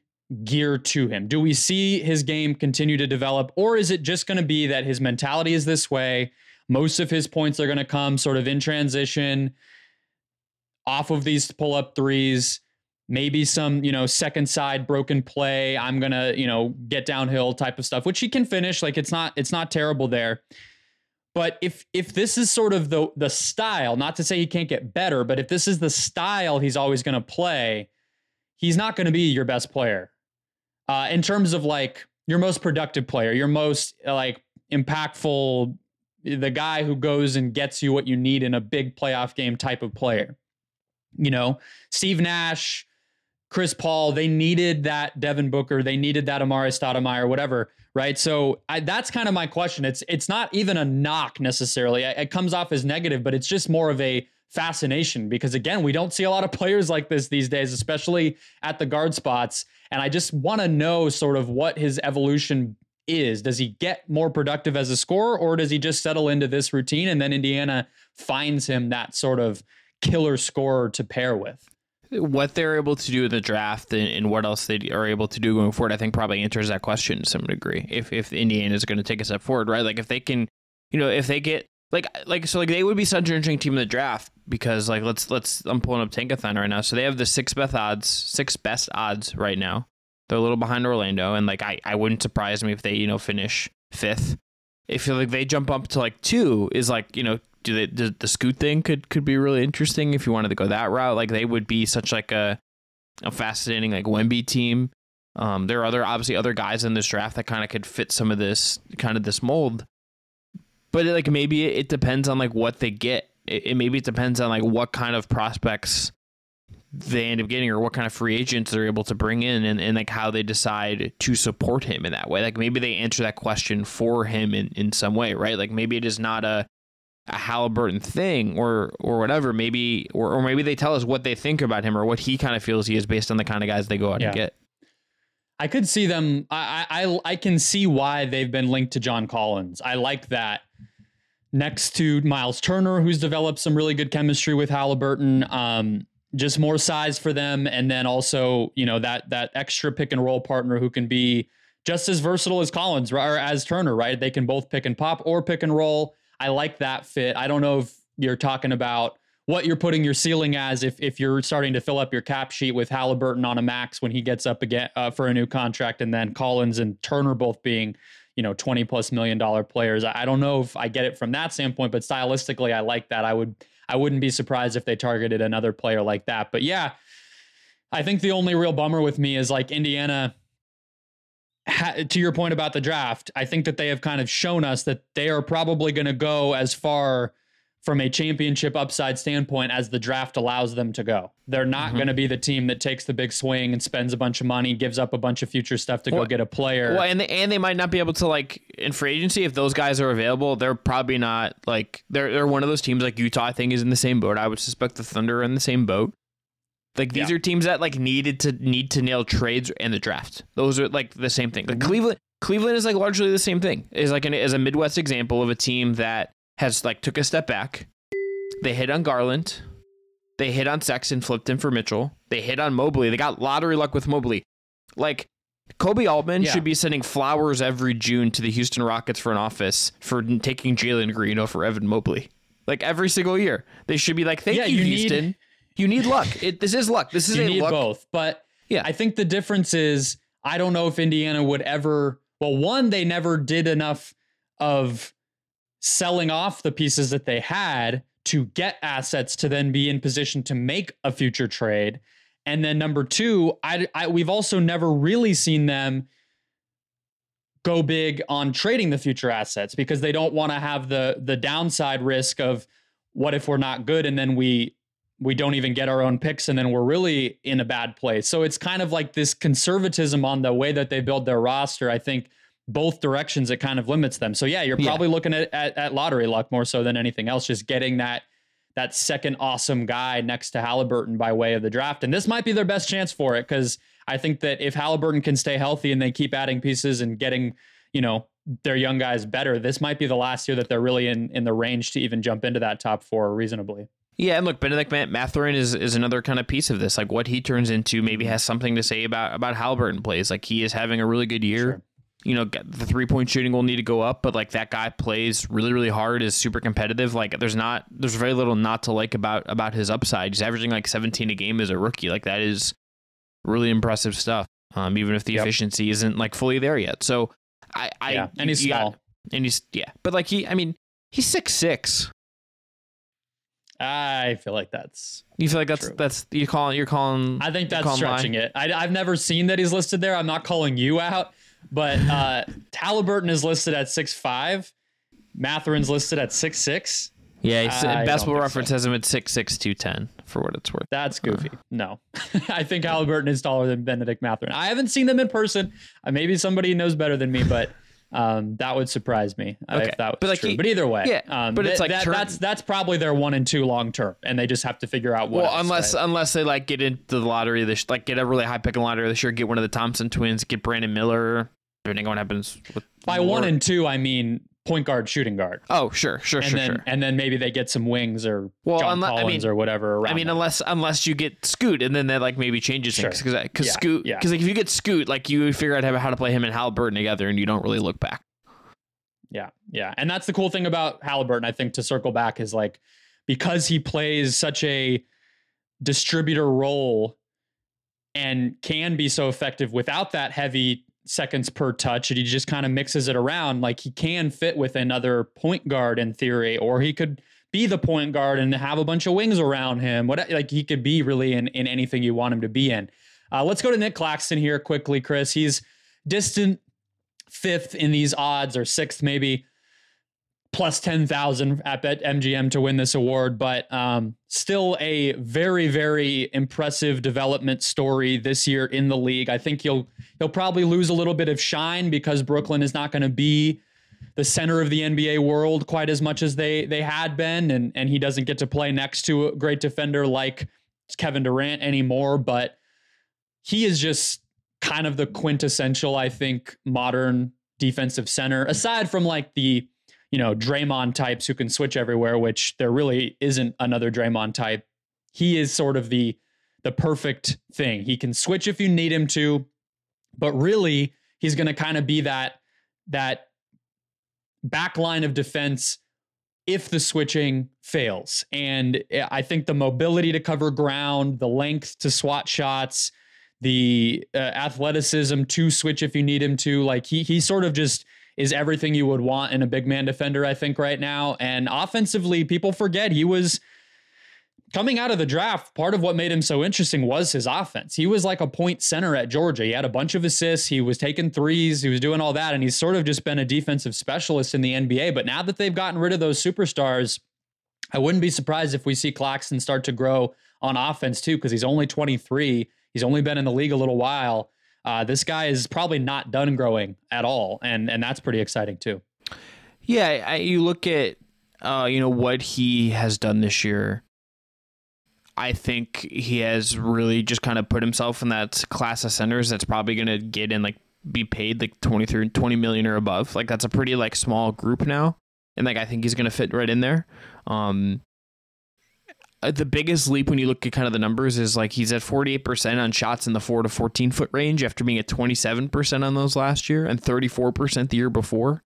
gear to him? Do we see his game continue to develop, or is it just going to be that his mentality is this way? Most of his points are going to come sort of in transition off of these pull up threes, maybe some, you know, second side broken play. I'm going to, you know, get downhill type of stuff, which he can finish. Like it's not, it's not terrible there. But if if this is sort of the the style, not to say he can't get better, but if this is the style he's always going to play, he's not going to be your best player uh, in terms of like your most productive player, your most like impactful, the guy who goes and gets you what you need in a big playoff game type of player. You know, Steve Nash, Chris Paul, they needed that Devin Booker, they needed that Amar'e Stoudemire, whatever, right? So I, that's kind of my question. It's it's not even a knock necessarily. It comes off as negative, but it's just more of a fascination because again, we don't see a lot of players like this these days, especially at the guard spots. And I just want to know sort of what his evolution is. Does he get more productive as a scorer or does he just settle into this routine and then Indiana finds him that sort of killer scorer to pair with? What they're able to do in the draft and, and what else they are able to do going forward, I think probably answers that question to some degree. If if Indiana is going to take a step forward, right? Like if they can, you know, if they get like like so like they would be such an interesting team in the draft because like let's let's I'm pulling up Tankathon right now. So they have the six best odds, six best odds right now. They're a little behind Orlando, and like I I wouldn't surprise me if they you know finish fifth. If like they jump up to like two is like you know do they the, the scoot thing could could be really interesting if you wanted to go that route. Like they would be such like a a fascinating like Wemby team. Um, there are other obviously other guys in this draft that kind of could fit some of this kind of this mold but like maybe it depends on like what they get. It, it, maybe it depends on like what kind of prospects they end up getting or what kind of free agents they're able to bring in and, and like how they decide to support him in that way. Like maybe they answer that question for him in, in some way, right? Like maybe it is not a a Haliburton thing or or whatever. Maybe or, or maybe they tell us what they think about him or what he kind of feels he is based on the kind of guys they go out yeah. and get. I could see them. I, I I can see why they've been linked to John Collins. I like that next to Miles Turner, who's developed some really good chemistry with Haliburton. Um, just more size for them, and then also you know that that extra pick and roll partner who can be just as versatile as Collins or as Turner. Right? They can both pick and pop or pick and roll. I like that fit. I don't know if you're talking about what you're putting your ceiling as if if you're starting to fill up your cap sheet with Haliburton on a max when he gets up again uh, for a new contract, and then Collins and Turner both being you know 20 plus million dollar players. I don't know if I get it from that standpoint, but stylistically, I like that. I would I wouldn't be surprised if they targeted another player like that. But yeah, I think the only real bummer with me is like Indiana. to your point about the draft, I think that they have kind of shown us that they are probably going to go as far from a championship upside standpoint as the draft allows them to go. They're not mm-hmm. going to be the team that takes the big swing and spends a bunch of money, gives up a bunch of future stuff to well, go get a player. Well, and they, and they might not be able to like in free agency if those guys are available. They're probably not like they're they're one of those teams like Utah. I think is in the same boat. I would suspect the Thunder are in the same boat. Like these yeah. are teams that like needed to need to nail trades and the draft. Those are like the same thing. Like mm-hmm. Cleveland, Cleveland is like largely the same thing. Is like an as a Midwest example of a team that has like took a step back. They hit on Garland. They hit on Sexton, and flipped him for Mitchell. They hit on Mobley. They got lottery luck with Mobley. Like Koby Altman yeah. should be sending flowers every June to the Houston Rockets for an office for taking Jalen Green over Evan Mobley. Like every single year, they should be like, "Thank yeah, you, you, Houston. Need, you need luck. It, this is luck. This is you a need luck. both." But yeah, I think the difference is I don't know if Indiana would ever. Well, one, they never did enough of selling off the pieces that they had to get assets to then be in position to make a future trade. And then number two, I, I we've also never really seen them go big on trading the future assets because they don't want to have the the downside risk of what if we're not good and then we we don't even get our own picks and then we're really in a bad place. So it's kind of like this conservatism on the way that they build their roster. I think both directions it kind of limits them. So yeah, you're probably yeah. looking at, at, at lottery luck more so than anything else, just getting that that second awesome guy next to Haliburton by way of the draft. And this might be their best chance for it because I think that if Haliburton can stay healthy and they keep adding pieces and getting, you know, their young guys better, this might be the last year that they're really in in the range to even jump into that top four reasonably. Yeah, and look, Benedict Mathurin is is another kind of piece of this. Like what he turns into maybe mm-hmm. has something to say about about Haliburton plays. Like he is having a really good year. Sure. You know, the three point shooting will need to go up, but like that guy plays really, really hard, is super competitive. Like there's not there's very little not to like about about his upside. He's averaging like 17 a game as a rookie. Like that is really impressive stuff. Um, even if the yep. efficiency isn't like fully there yet. So I, I yeah. and he's small. Got, and he's yeah, but like he, I mean, he's six six. I feel like that's. You feel like that's true. that's you calling you're calling. I think that's stretching line. it. I, I've never seen that he's listed there. I'm not calling you out, but uh, Haliburton is listed at six five. Mathurin's listed at six six. Yeah, basketball reference so. has him at six six two ten for what it's worth. That's goofy. Uh. No, I think Haliburton is taller than Benedict Mathurin. I haven't seen them in person. Uh, maybe somebody knows better than me, but um, that would surprise me uh, okay. if that was but like true. He, but either way, yeah. Um, but it's like that, that's that's probably their one and two long term, and they just have to figure out what. Well, else, unless right? unless they like get into the lottery, this like get a really high pick in lottery this year, get one of the Thompson twins, get Brandon Miller. Depending on what happens with by one and two, I mean point guard, shooting guard. Oh, sure, sure, and sure, then, sure. And then maybe they get some wings or well, John unless, Collins I mean, or whatever. I mean, them. unless unless you get Scoot, and then that like maybe changes sure. things because because yeah, Scoot because yeah. like if you get Scoot, like you figure out how to play him and Haliburton together, and you don't really look back. Yeah, yeah, and that's the cool thing about Haliburton. I think to circle back is like because he plays such a distributor role and can be so effective without that heavy seconds per touch and he just kind of mixes it around like he can fit with another point guard in theory or he could be the point guard and have a bunch of wings around him what like he could be really in, in anything you want him to be in. Uh, let's go to Nic Claxton here quickly chris. He's distant fifth in these odds or sixth maybe plus 10,000 at MGM to win this award, but um, still a very, very impressive development story this year in the league. I think he'll he'll probably lose a little bit of shine because Brooklyn is not going to be the center of the NBA world quite as much as they they had been, and and he doesn't get to play next to a great defender like Kevin Durant anymore. But he is just kind of the quintessential, I think, modern defensive center, aside from like the you know, Draymond types who can switch everywhere, which there really isn't another Draymond type. He is sort of the the perfect thing. He can switch if you need him to, but really he's going to kind of be that that back line of defense if the switching fails. And I think the mobility to cover ground, the length to swat shots, the uh, athleticism to switch if you need him to, like he he sort of just is everything you would want in a big man defender, I think, right now. And offensively, people forget he was coming out of the draft. Part of what made him so interesting was his offense. He was like a point center at Georgia. He had a bunch of assists. He was taking threes. He was doing all that. And he's sort of just been a defensive specialist in the NBA. But now that they've gotten rid of those superstars, I wouldn't be surprised if we see Claxton start to grow on offense too, because he's only 23. He's only been in the league a little while. Uh, this guy is probably not done growing at all, and and that's pretty exciting too. Yeah, I, you look at uh, you know what he has done this year. I think he has really just kind of put himself in that class of centers that's probably going to get in like be paid like 23 20 million or above. Like that's a pretty like small group now. And like I think he's going to fit right in there. Um Uh, the biggest leap when you look at kind of the numbers is like he's at 48% on shots in the 4 to 14 foot range after being at 27% on those last year and 34% the year before.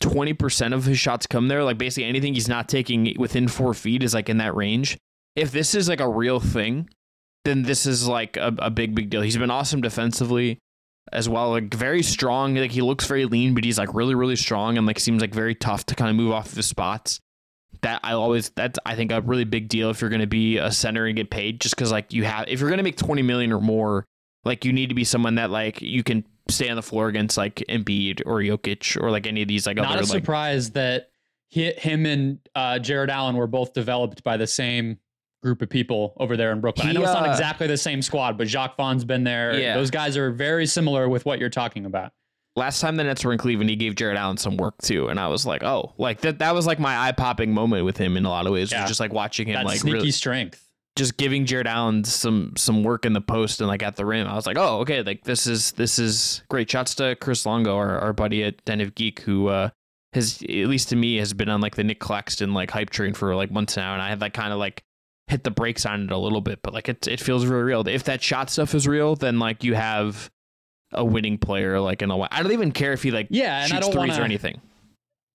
20% of his shots come there. Like basically anything he's not taking within four feet is like in that range. If this is like a real thing, then this is like a, a big, big deal. He's been awesome defensively as well. Like very strong. Like he looks very lean, but he's like really, really strong and like seems like very tough to kind of move off of his spots that I always that's I think a really big deal if you're going to be a center and get paid just because like you have if you're going to make 20 million or more like you need to be someone that like you can stay on the floor against like Embiid or Jokic or like any of these like Not other a like surprise that he, him and uh, Jarrett Allen were both developed by the same group of people over there in Brooklyn. I know it's not exactly the same squad, but Jacque Vaughn's been there. Yeah. Those guys are very similar with what you're talking about. Last time the Nets were in Cleveland, he gave Jarrett Allen some work too, and I was like, oh, like that. That was like my eye popping moment with him in a lot of ways. Yeah. Was just like watching him That like sneaky really, strength. just giving Jarrett Allen some some work in the post and like at the rim. I was like, oh, okay, like this is this is great. Shots to Chris Longo, our, our buddy at Den of Geek, who uh has at least to me has been on like the Nic Claxton like hype train for like months now, and I had like kind of like hit the brakes on it a little bit, but like it it feels really real. If that shot stuff is real, then like you have a winning player like in a while. I don't even care if he like Yeah, and shoots I don't threes wanna- or anything.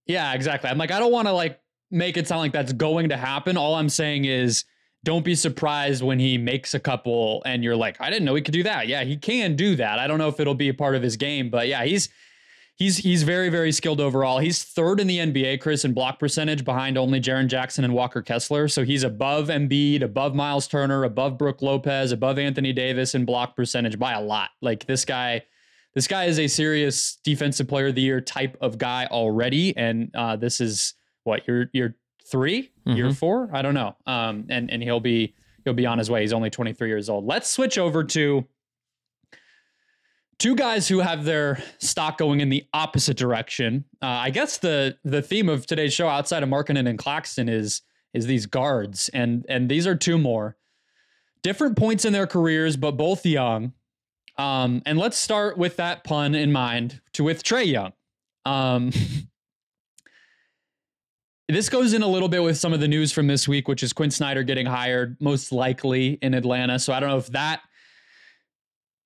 Yeah, exactly. I'm like, I don't want to like make it sound like that's going to happen. All I'm saying is don't be surprised when he makes a couple and you're like, I didn't know he could do that. Yeah, he can do that. I don't know if it'll be a part of his game, but yeah, he's he's he's very, very skilled overall. He's third in the NBA, Chris, in block percentage behind only Jaren Jackson and Walker Kessler. So he's above Embiid, above Miles Turner, above Brook Lopez, above Anthony Davis in block percentage by a lot. Like this guy this guy is a serious defensive player of the year type of guy already, and uh, this is what year year 3 year Mhm. four, I don't know. Um, and and he'll be he'll be on his way. He's only 23 years old. Let's switch over to two guys who have their stock going in the opposite direction. Uh, I guess the the theme of today's show, outside of Markkanen and Claxton, is is these guards, and and these are two more different points in their careers, but both young. Um, and let's start with that pun in mind to with Trae Young. Um, this goes in a little bit with some of the news from this week, which is Quin Snyder getting hired most likely in Atlanta. So I don't know if that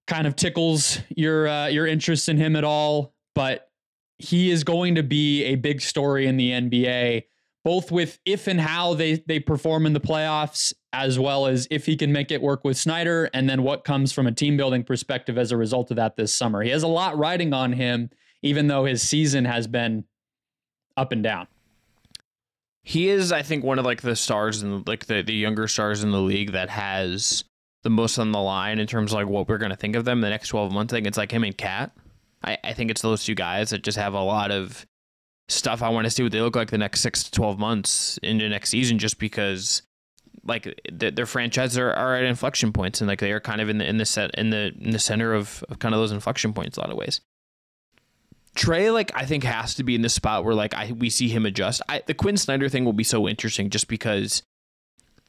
kind of tickles your uh, your interest in him at all, but he is going to be a big story in the NBA, both with if and how they they perform in the playoffs, as well as if he can make it work with Snyder, and then what comes from a team building perspective as a result of that this summer. He has a lot riding on him, even though his season has been up and down. He is, I think, one of like the stars and like the, the younger stars in the league that has the most on the line in terms of like what we're gonna think of them the next twelve months. I think it's like him and KAT. I, I think it's those two guys that just have a lot of stuff. I want to see what they look like the next six to twelve months into next season, just because like th- their franchises are, are at inflection points and like they are kind of in the in the set in the in the center of, of kind of those inflection points a lot of ways. Trae, like I think, has to be in this spot where like I we see him adjust. I, the Quin Snyder thing will be so interesting just because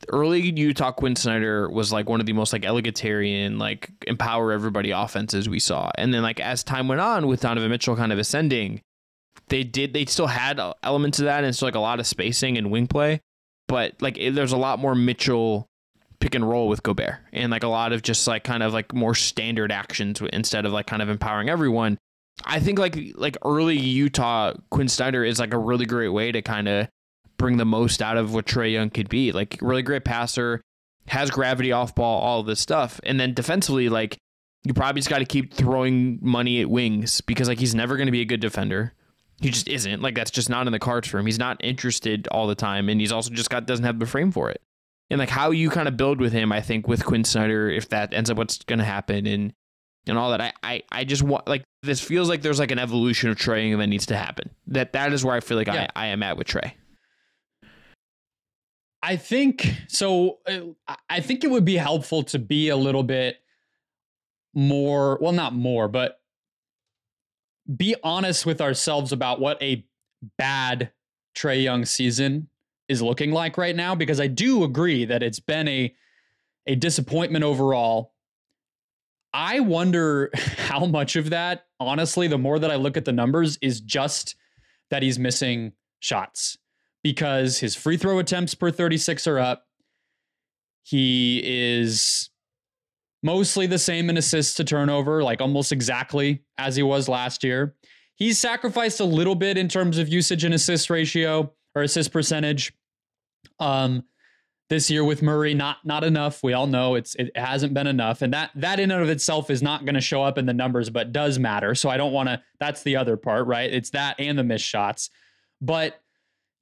early Utah Quin Snyder was like one of the most like egalitarian, like empower everybody offenses we saw, and then like as time went on with Donovan Mitchell kind of ascending, they did they still had uh, elements of that and still like a lot of spacing and wing play, but like it- there's a lot more Mitchell pick and roll with Gobert and like a lot of just like kind of like more standard actions instead of like kind of empowering everyone. I think like like early Utah Quin Snyder is like a really great way to kind of bring the most out of what Trae Young could be. Like really great passer, has gravity off ball, all of this stuff. And then defensively, like you probably just got to keep throwing money at wings because like he's never going to be a good defender. He just isn't. Like that's just not in the cards for him. He's not interested all the time, and he's also just got doesn't have the frame for it. And like how you kind of build with him, I think with Quin Snyder, if that ends up what's going to happen, and and all that, I, I I just want like this feels like there's like an evolution of Trae that needs to happen. That that is where I feel like Yeah. I I am at with Trae. I think so. uh, I- think it would be helpful to be a little bit more, well, not more, but be honest with ourselves about what a bad Trae Young season is looking like right now, because I do agree that it's been a a disappointment overall. I wonder how much of that, honestly, the more that I look at the numbers, is just that he's missing shots because his free throw attempts per 36 are up. He is mostly the same in assists to turnover, like almost exactly as he was last year. He's sacrificed a little bit in terms of usage and assist ratio or assist percentage. Um, this year with Murray, not not enough. We all know it's it hasn't been enough, and that that in and of itself is not going to show up in the numbers, but does matter. So I don't want to. That's the other part, right? It's that and the missed shots, but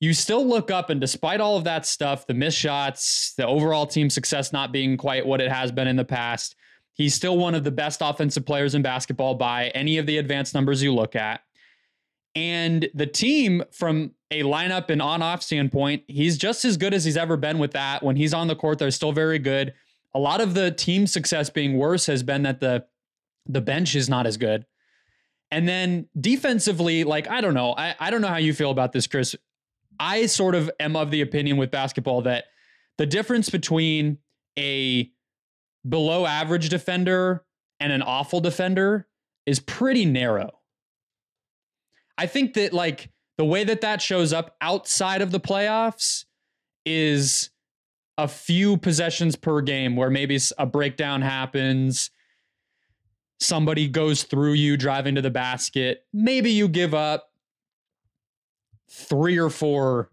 you still look up, and despite all of that stuff, the missed shots, the overall team success not being quite what it has been in the past, He's still one of the best offensive players in basketball by any of the advanced numbers you look at. And the team, from a lineup and on off standpoint, he's just as good as he's ever been with that. When he's on the court, they're still very good. A lot of the team success being worse has been that the the bench is not as good. And then defensively, like, I don't know. I, I don't know how you feel about this, Chris. I sort of am of the opinion with basketball that the difference between a below average defender and an awful defender is pretty narrow. I think that like the way that that shows up outside of the playoffs is a few possessions per game where maybe a breakdown happens somebody goes through you driving to the basket maybe you give up three or four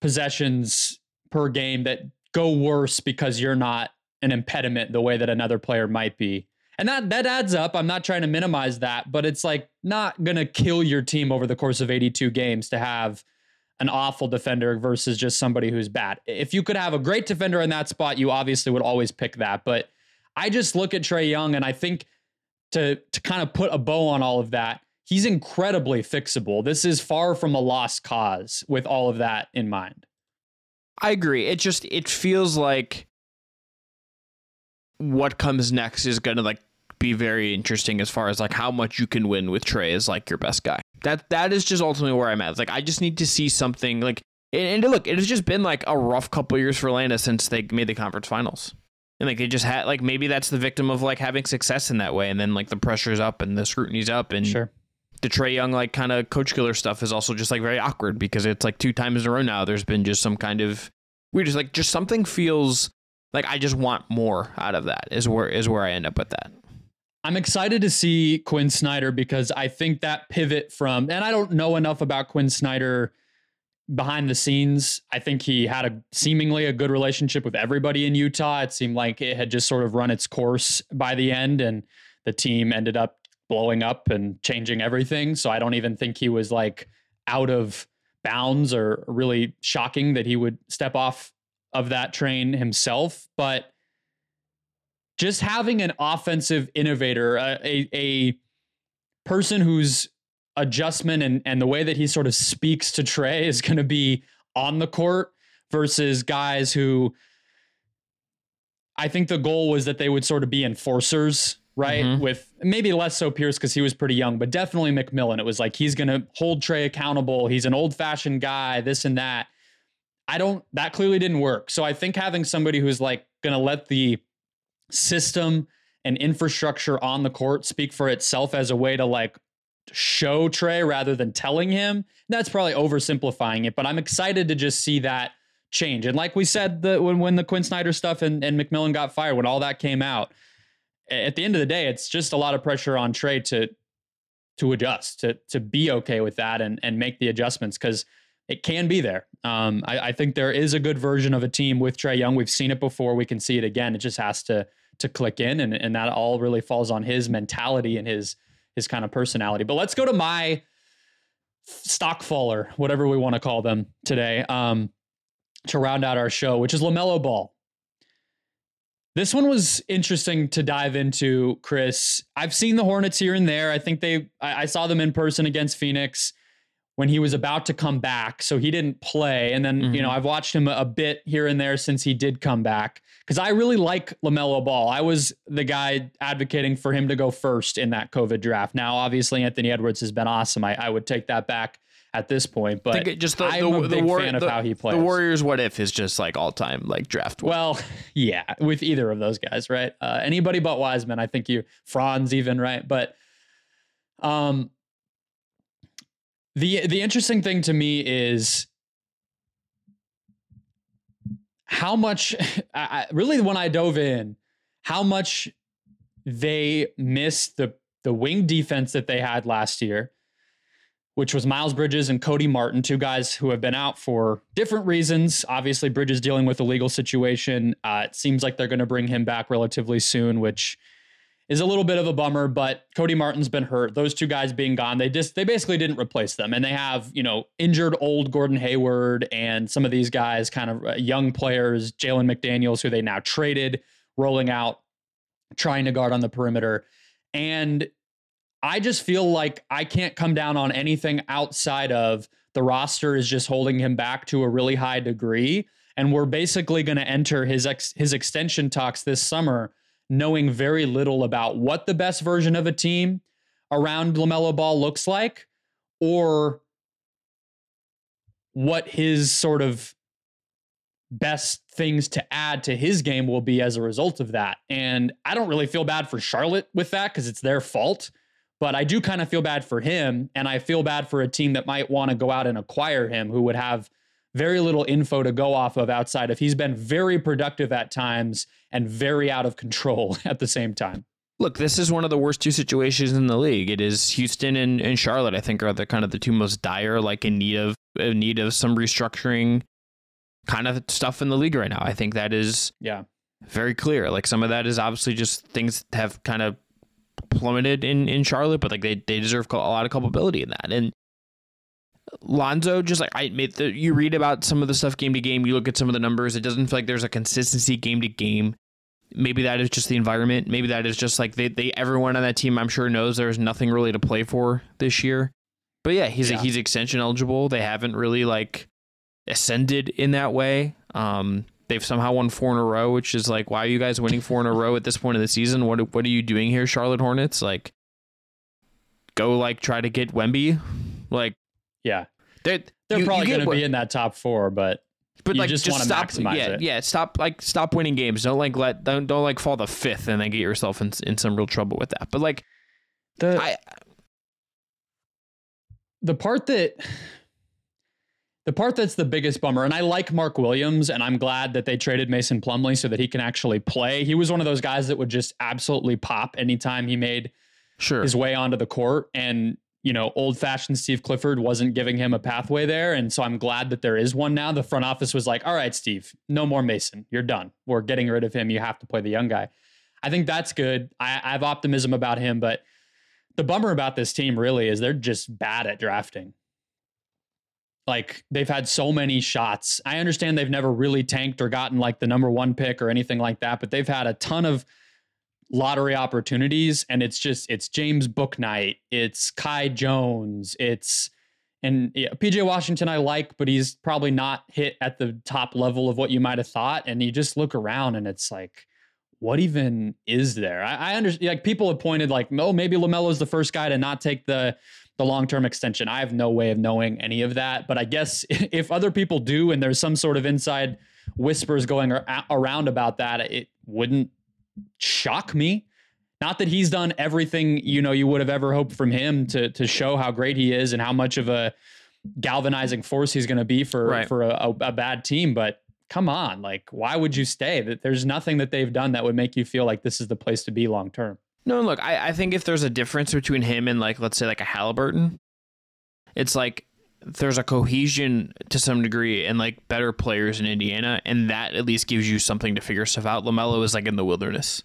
possessions per game that go worse because you're not an impediment the way that another player might be. And that that adds up. I'm not trying to minimize that, but it's like not going to kill your team over the course of 82 games to have an awful defender versus just somebody who's bad. If you could have a great defender in that spot, you obviously would always pick that, but I just look at Trae Young and I think to to kind of put a bow on all of that, he's incredibly fixable. This is far from a lost cause with all of that in mind. I agree. It just it feels like what comes next is going to like be very interesting as far as like how much you can win with Trae as like your best guy. That that is just ultimately where I'm at. It's like I just need to see something like and, and look, it has just been like a rough couple years for Atlanta since they made the conference finals. And like they just had like maybe that's the victim of like having success in that way, and then like the pressure's up and the scrutiny's up, and sure. The Trae Young like kind of coach killer stuff is also just like very awkward because it's like two times in a row now. There's been just some kind of we just like just something feels like I just want more out of that is where is where I end up with that. I'm excited to see Quin Snyder because I think that pivot from and I don't know enough about Quin Snyder behind the scenes. I think he had a seemingly a good relationship with everybody in Utah. It seemed like it had just sort of run its course by the end and the team ended up blowing up and changing everything. So I don't even think he was like out of bounds or really shocking that he would step off of that train himself, but just having an offensive innovator, a, a, a person whose adjustment and, and the way that he sort of speaks to Trae is going to be on the court versus guys who I think the goal was that they would sort of be enforcers, right? Mm-hmm. With maybe less so Pierce because he was pretty young, but definitely McMillan. It was like he's going to hold Trae accountable. He's an old fashioned guy, this and that. I don't, that clearly didn't work. So I think having somebody who's like going to let the system and infrastructure on the court speak for itself as a way to like show Trae rather than telling him, that's probably oversimplifying it. But I'm excited to just see that change. And like we said, the when, when the Quin Snyder stuff and, and McMillan got fired, when all that came out, at the end of the day, it's just a lot of pressure on Trae to to adjust, to to be okay with that and and make the adjustments because it can be there. Um, I, I, think there is a good version of a team with Trae Young. We've seen it before. We can see it again. It just has to to click in, and and that all really falls on his mentality and his his kind of personality. But let's go to my stock faller, whatever we want to call them today, um, to round out our show, which is LaMelo Ball. This one was interesting to dive into, Chris. I've seen the Hornets here and there. I think they, I, I saw them in person against Phoenix when he was about to come back. So he didn't play. And then, mm-hmm. you know, mm-hmm. I've watched him a bit here and there since he did come back because I really like LaMelo Ball. I was the guy advocating for him to go first in that COVID draft. Now, obviously, Anthony Edwards has been awesome. I, I would take that back at this point, but just the, I'm the, a big war, fan of how he plays. The Warriors, what if is just like all time like draft. Well, yeah, with either of those guys, right? Uh, anybody but Wiseman, I think you Franz even, right? But um, the the interesting thing to me is how much I, really when I dove in, how much they missed the the wing defense that they had last year, which was Miles Bridges and Cody Martin, two guys who have been out for different reasons. Obviously, Bridges dealing with a legal situation. Uh, it seems like they're going to bring him back relatively soon, which is a little bit of a bummer, but Cody Martin's been hurt. Those two guys being gone, they just they basically didn't replace them, and they have you know injured old Gordon Hayward and some of these guys, kind of uh, young players, Jalen McDaniels, who they now traded, rolling out trying to guard on the perimeter. And I just feel like I can't come down on anything outside of the roster is just holding him back to a really high degree. And we're basically going to enter his ex- his extension talks this summer, knowing very little about what the best version of a team around LaMelo Ball looks like, or what his sort of best things to add to his game will be as a result of that. And I don't really feel bad for Charlotte with that because it's their fault. But I do kind of feel bad for him. And I feel bad for a team that might want to go out and acquire him who would have very little info to go off of outside of he's been very productive at times and very out of control at the same time. Look, this is one of the worst two situations in the league. It is Houston and, and Charlotte, I think, are the kind of the two most dire, like in need of in need of some restructuring kind of stuff in the league right now. I think that is yeah very clear. Like some of that is obviously just things have kind of plummeted in in Charlotte, but like they they deserve a lot of culpability in that. And Lonzo, just like I made the, you read about some of the stuff game to game, you look at some of the numbers, it doesn't feel like there's a consistency game to game. Maybe that is just the environment. Maybe that is just like they, they everyone on that team I'm sure knows there's nothing really to play for this year. But yeah, he's yeah. he's extension eligible. They haven't really like ascended in that way. Um, they've somehow won four in a row, which is like, why are you guys winning four in a row at this point of the season? What what are you doing here, Charlotte Hornets? Like, go like try to get Wemby, like, yeah, they're they're you, probably going to be in that top four, but but you like just, just want to maximize yeah, it. Yeah, stop like stop winning games. Don't like let don't don't like fall the fifth and then get yourself in in some real trouble with that. But like the I, the part that the part that's the biggest bummer, and I like Mark Williams, and I'm glad that they traded Mason Plumlee so that he can actually play. He was one of those guys that would just absolutely pop anytime he made sure. his way onto the court. And, you know, old fashioned Steve Clifford wasn't giving him a pathway there. And so I'm glad that there is one now. The front office was like, all right, Steve, no more Mason. You're done. We're getting rid of him. You have to play the young guy. I think that's good. I, I have optimism about him, but the bummer about this team really is they're just bad at drafting. Like they've had so many shots. I understand they've never really tanked or gotten like the number one pick or anything like that, but they've had a ton of lottery opportunities. And it's just, it's James Bouknight, it's Kai Jones, it's, and yeah, PJ Washington I like, but he's probably not hit at the top level of what you might have thought. And you just look around and it's like, what even is there? I, I understand. Like people have pointed, like, oh, maybe LaMelo's the first guy to not take the the long term extension. I have no way of knowing any of that, but I guess if other people do and there's some sort of inside whispers going around about that, it wouldn't shock me. Not that he's done everything you know you would have ever hoped from him to to show how great he is and how much of a galvanizing force he's going to be for right. for a, a, bad team, but come on, like why would you stay? That there's nothing that they've done that would make you feel like this is the place to be long term. No, look, I, I think if there's a difference between him and like let's say like a Haliburton, it's like there's a cohesion to some degree and like better players in Indiana, and that at least gives you something to figure stuff out. LaMelo is like in the wilderness.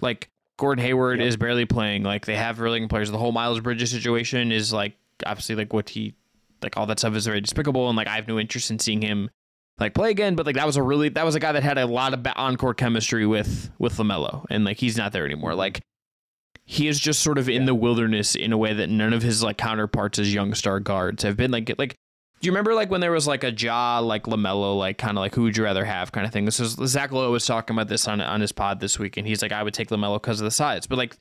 Like Gordon Hayward yep. is barely playing. Like they have really good players. The whole Miles Bridges situation is like obviously like what he like all that stuff is very despicable, and like I have no interest in seeing him like play again. But like that was a really that was a guy that had a lot of on court chemistry with with LaMelo, and like he's not there anymore. Like he is just sort of in yeah. the wilderness in a way that none of his like counterparts as young star guards have been. Like like do you remember like when there was like a Ja like LaMelo like kind of like who would you rather have kind of thing? This is Zach Lowe was talking about this on on his pod this week, and he's like I would take LaMelo because of the size, but like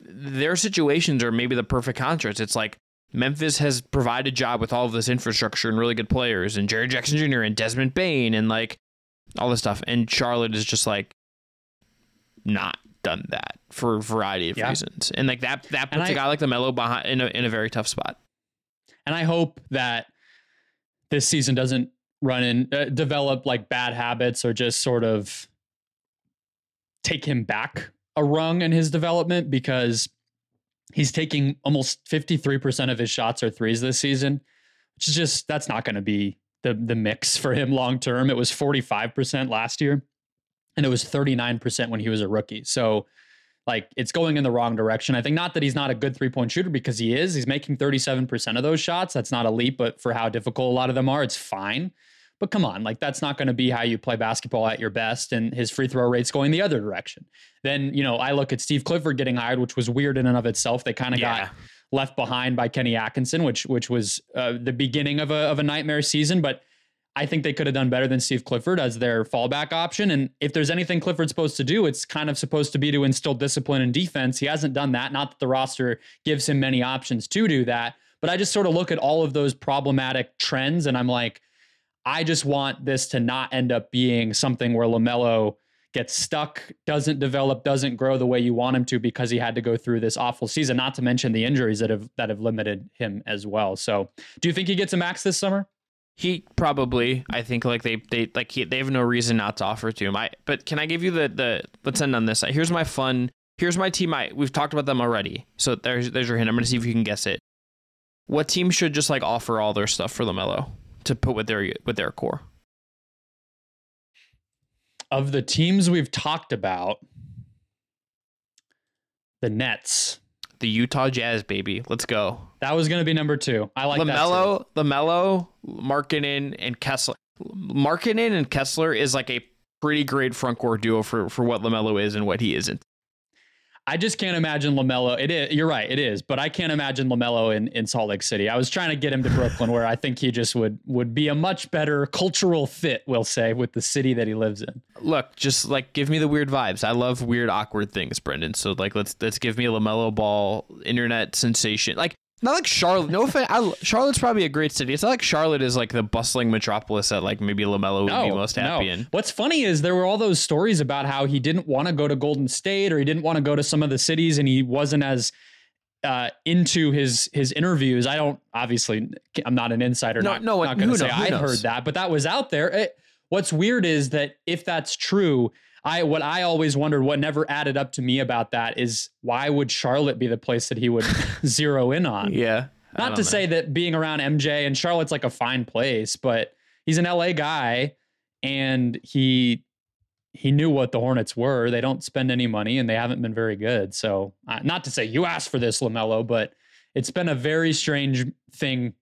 their situations are maybe the perfect contrast. It's like Memphis has provided Ja with all of this infrastructure and really good players, and Jaren Jackson Jr. and Desmond Bane and like all this stuff. And Charlotte is just like not done that for a variety of yeah. reasons. And like that that puts I, a guy like LaMelo behind in a in a very tough spot. And I hope that this season doesn't run in uh, develop like bad habits or just sort of take him back a rung in his development because He's taking almost 53% of his shots are threes this season, which is just that's not going to be the the mix for him long term. It was 45% last year and it was 39% when he was a rookie. So like it's going in the wrong direction. I think not that he's not a good three-point shooter because he is. He's making 37% of those shots. That's not a leap, but for how difficult a lot of them are, it's fine. But come on, like that's not going to be how you play basketball at your best. And his free throw rate's going the other direction. Then, you know, I look at Steve Clifford getting hired, which was weird in and of itself. They kind of Yeah. got left behind by Kenny Atkinson, which which was uh, the beginning of a of a nightmare season. But I think they could have done better than Steve Clifford as their fallback option. And if there's anything Clifford's supposed to do, it's kind of supposed to be to instill discipline and defense. He hasn't done that. Not that the roster gives him many options to do that. But I just sort of look at all of those problematic trends and I'm like, I just want this to not end up being something where LaMelo gets stuck, doesn't develop, doesn't grow the way you want him to because he had to go through this awful season, not to mention the injuries that have that have limited him as well. So do you think he gets a max this summer? He probably, I think, like they they like he, they have no reason not to offer to him. I but can I give you the the let's end on this. Here's my fun. Here's my team. I we've talked about them already. So there's there's your hint. I'm gonna see if you can guess it. What team should just like offer all their stuff for LaMelo to put with their with their core? Of the teams we've talked about, the Nets. The Utah Jazz, baby. Let's go. That was going to be number two. I like. LaMelo, LaMelo, Markkanen, and Kessler. Markkanen and Kessler is like a pretty great front court duo for for what LaMelo is and what he isn't. I just can't imagine LaMelo. It is. You're right. It is, but I can't imagine LaMelo in, in Salt Lake City. I was trying to get him to Brooklyn, where I think he just would would be a much better cultural fit. We'll say with the city that he lives in. Look, just like give me the weird vibes. I love weird, awkward things, Brendon. So like, let's let's give me a LaMelo Ball internet sensation. Like not like Charlotte. No offense. I, Charlotte's probably a great city. It's not like Charlotte is like the bustling metropolis that like maybe LaMelo would be most happy in. What's funny is there were all those stories about how he didn't want to go to Golden State or he didn't want to go to some of the cities, and he wasn't as uh, into his his interviews. I don't obviously. I'm not an insider. No, not, no one- not going to say knows? I've knows? heard that, but that was out there. It, what's weird is that if that's true. I what I always wondered what never added up to me about that is why would Charlotte be the place that he would zero in on? Yeah. Not to know. say that being around MJ and Charlotte's like a fine place, but he's an LA guy and he he knew what the Hornets were. They don't spend any money and they haven't been very good. So, uh, not to say you asked for this LaMelo, but it's been a very strange thing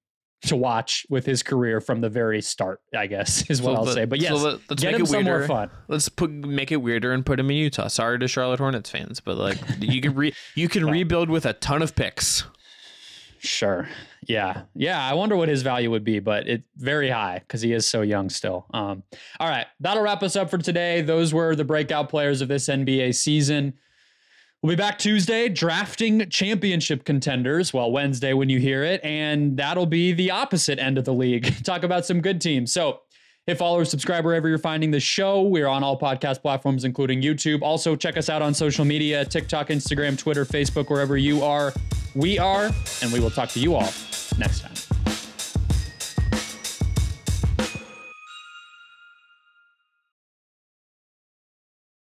to watch with his career from the very start, I guess, is what So I'll let- say. But so let- let's get make him it somewhere weirder. fun. Let's put make it weirder and put him in Utah. Sorry to Charlotte Hornets fans, but like you can re you can rebuild with a ton of picks. Sure. Yeah. Yeah. I wonder what his value would be, but it's very high because he is so young still. Um, all right. That'll wrap us up for today. Those were the breakout players of this NBA season. We'll be back Tuesday drafting championship contenders. Well, Wednesday when you hear it. And that'll be the opposite end of the league. Talk about some good teams. So, hit follow or subscribe wherever you're finding the show. We're on all podcast platforms, including YouTube. Also, check us out on social media TikTok, Instagram, Twitter, Facebook, wherever you are. We are. And we will talk to you all next time.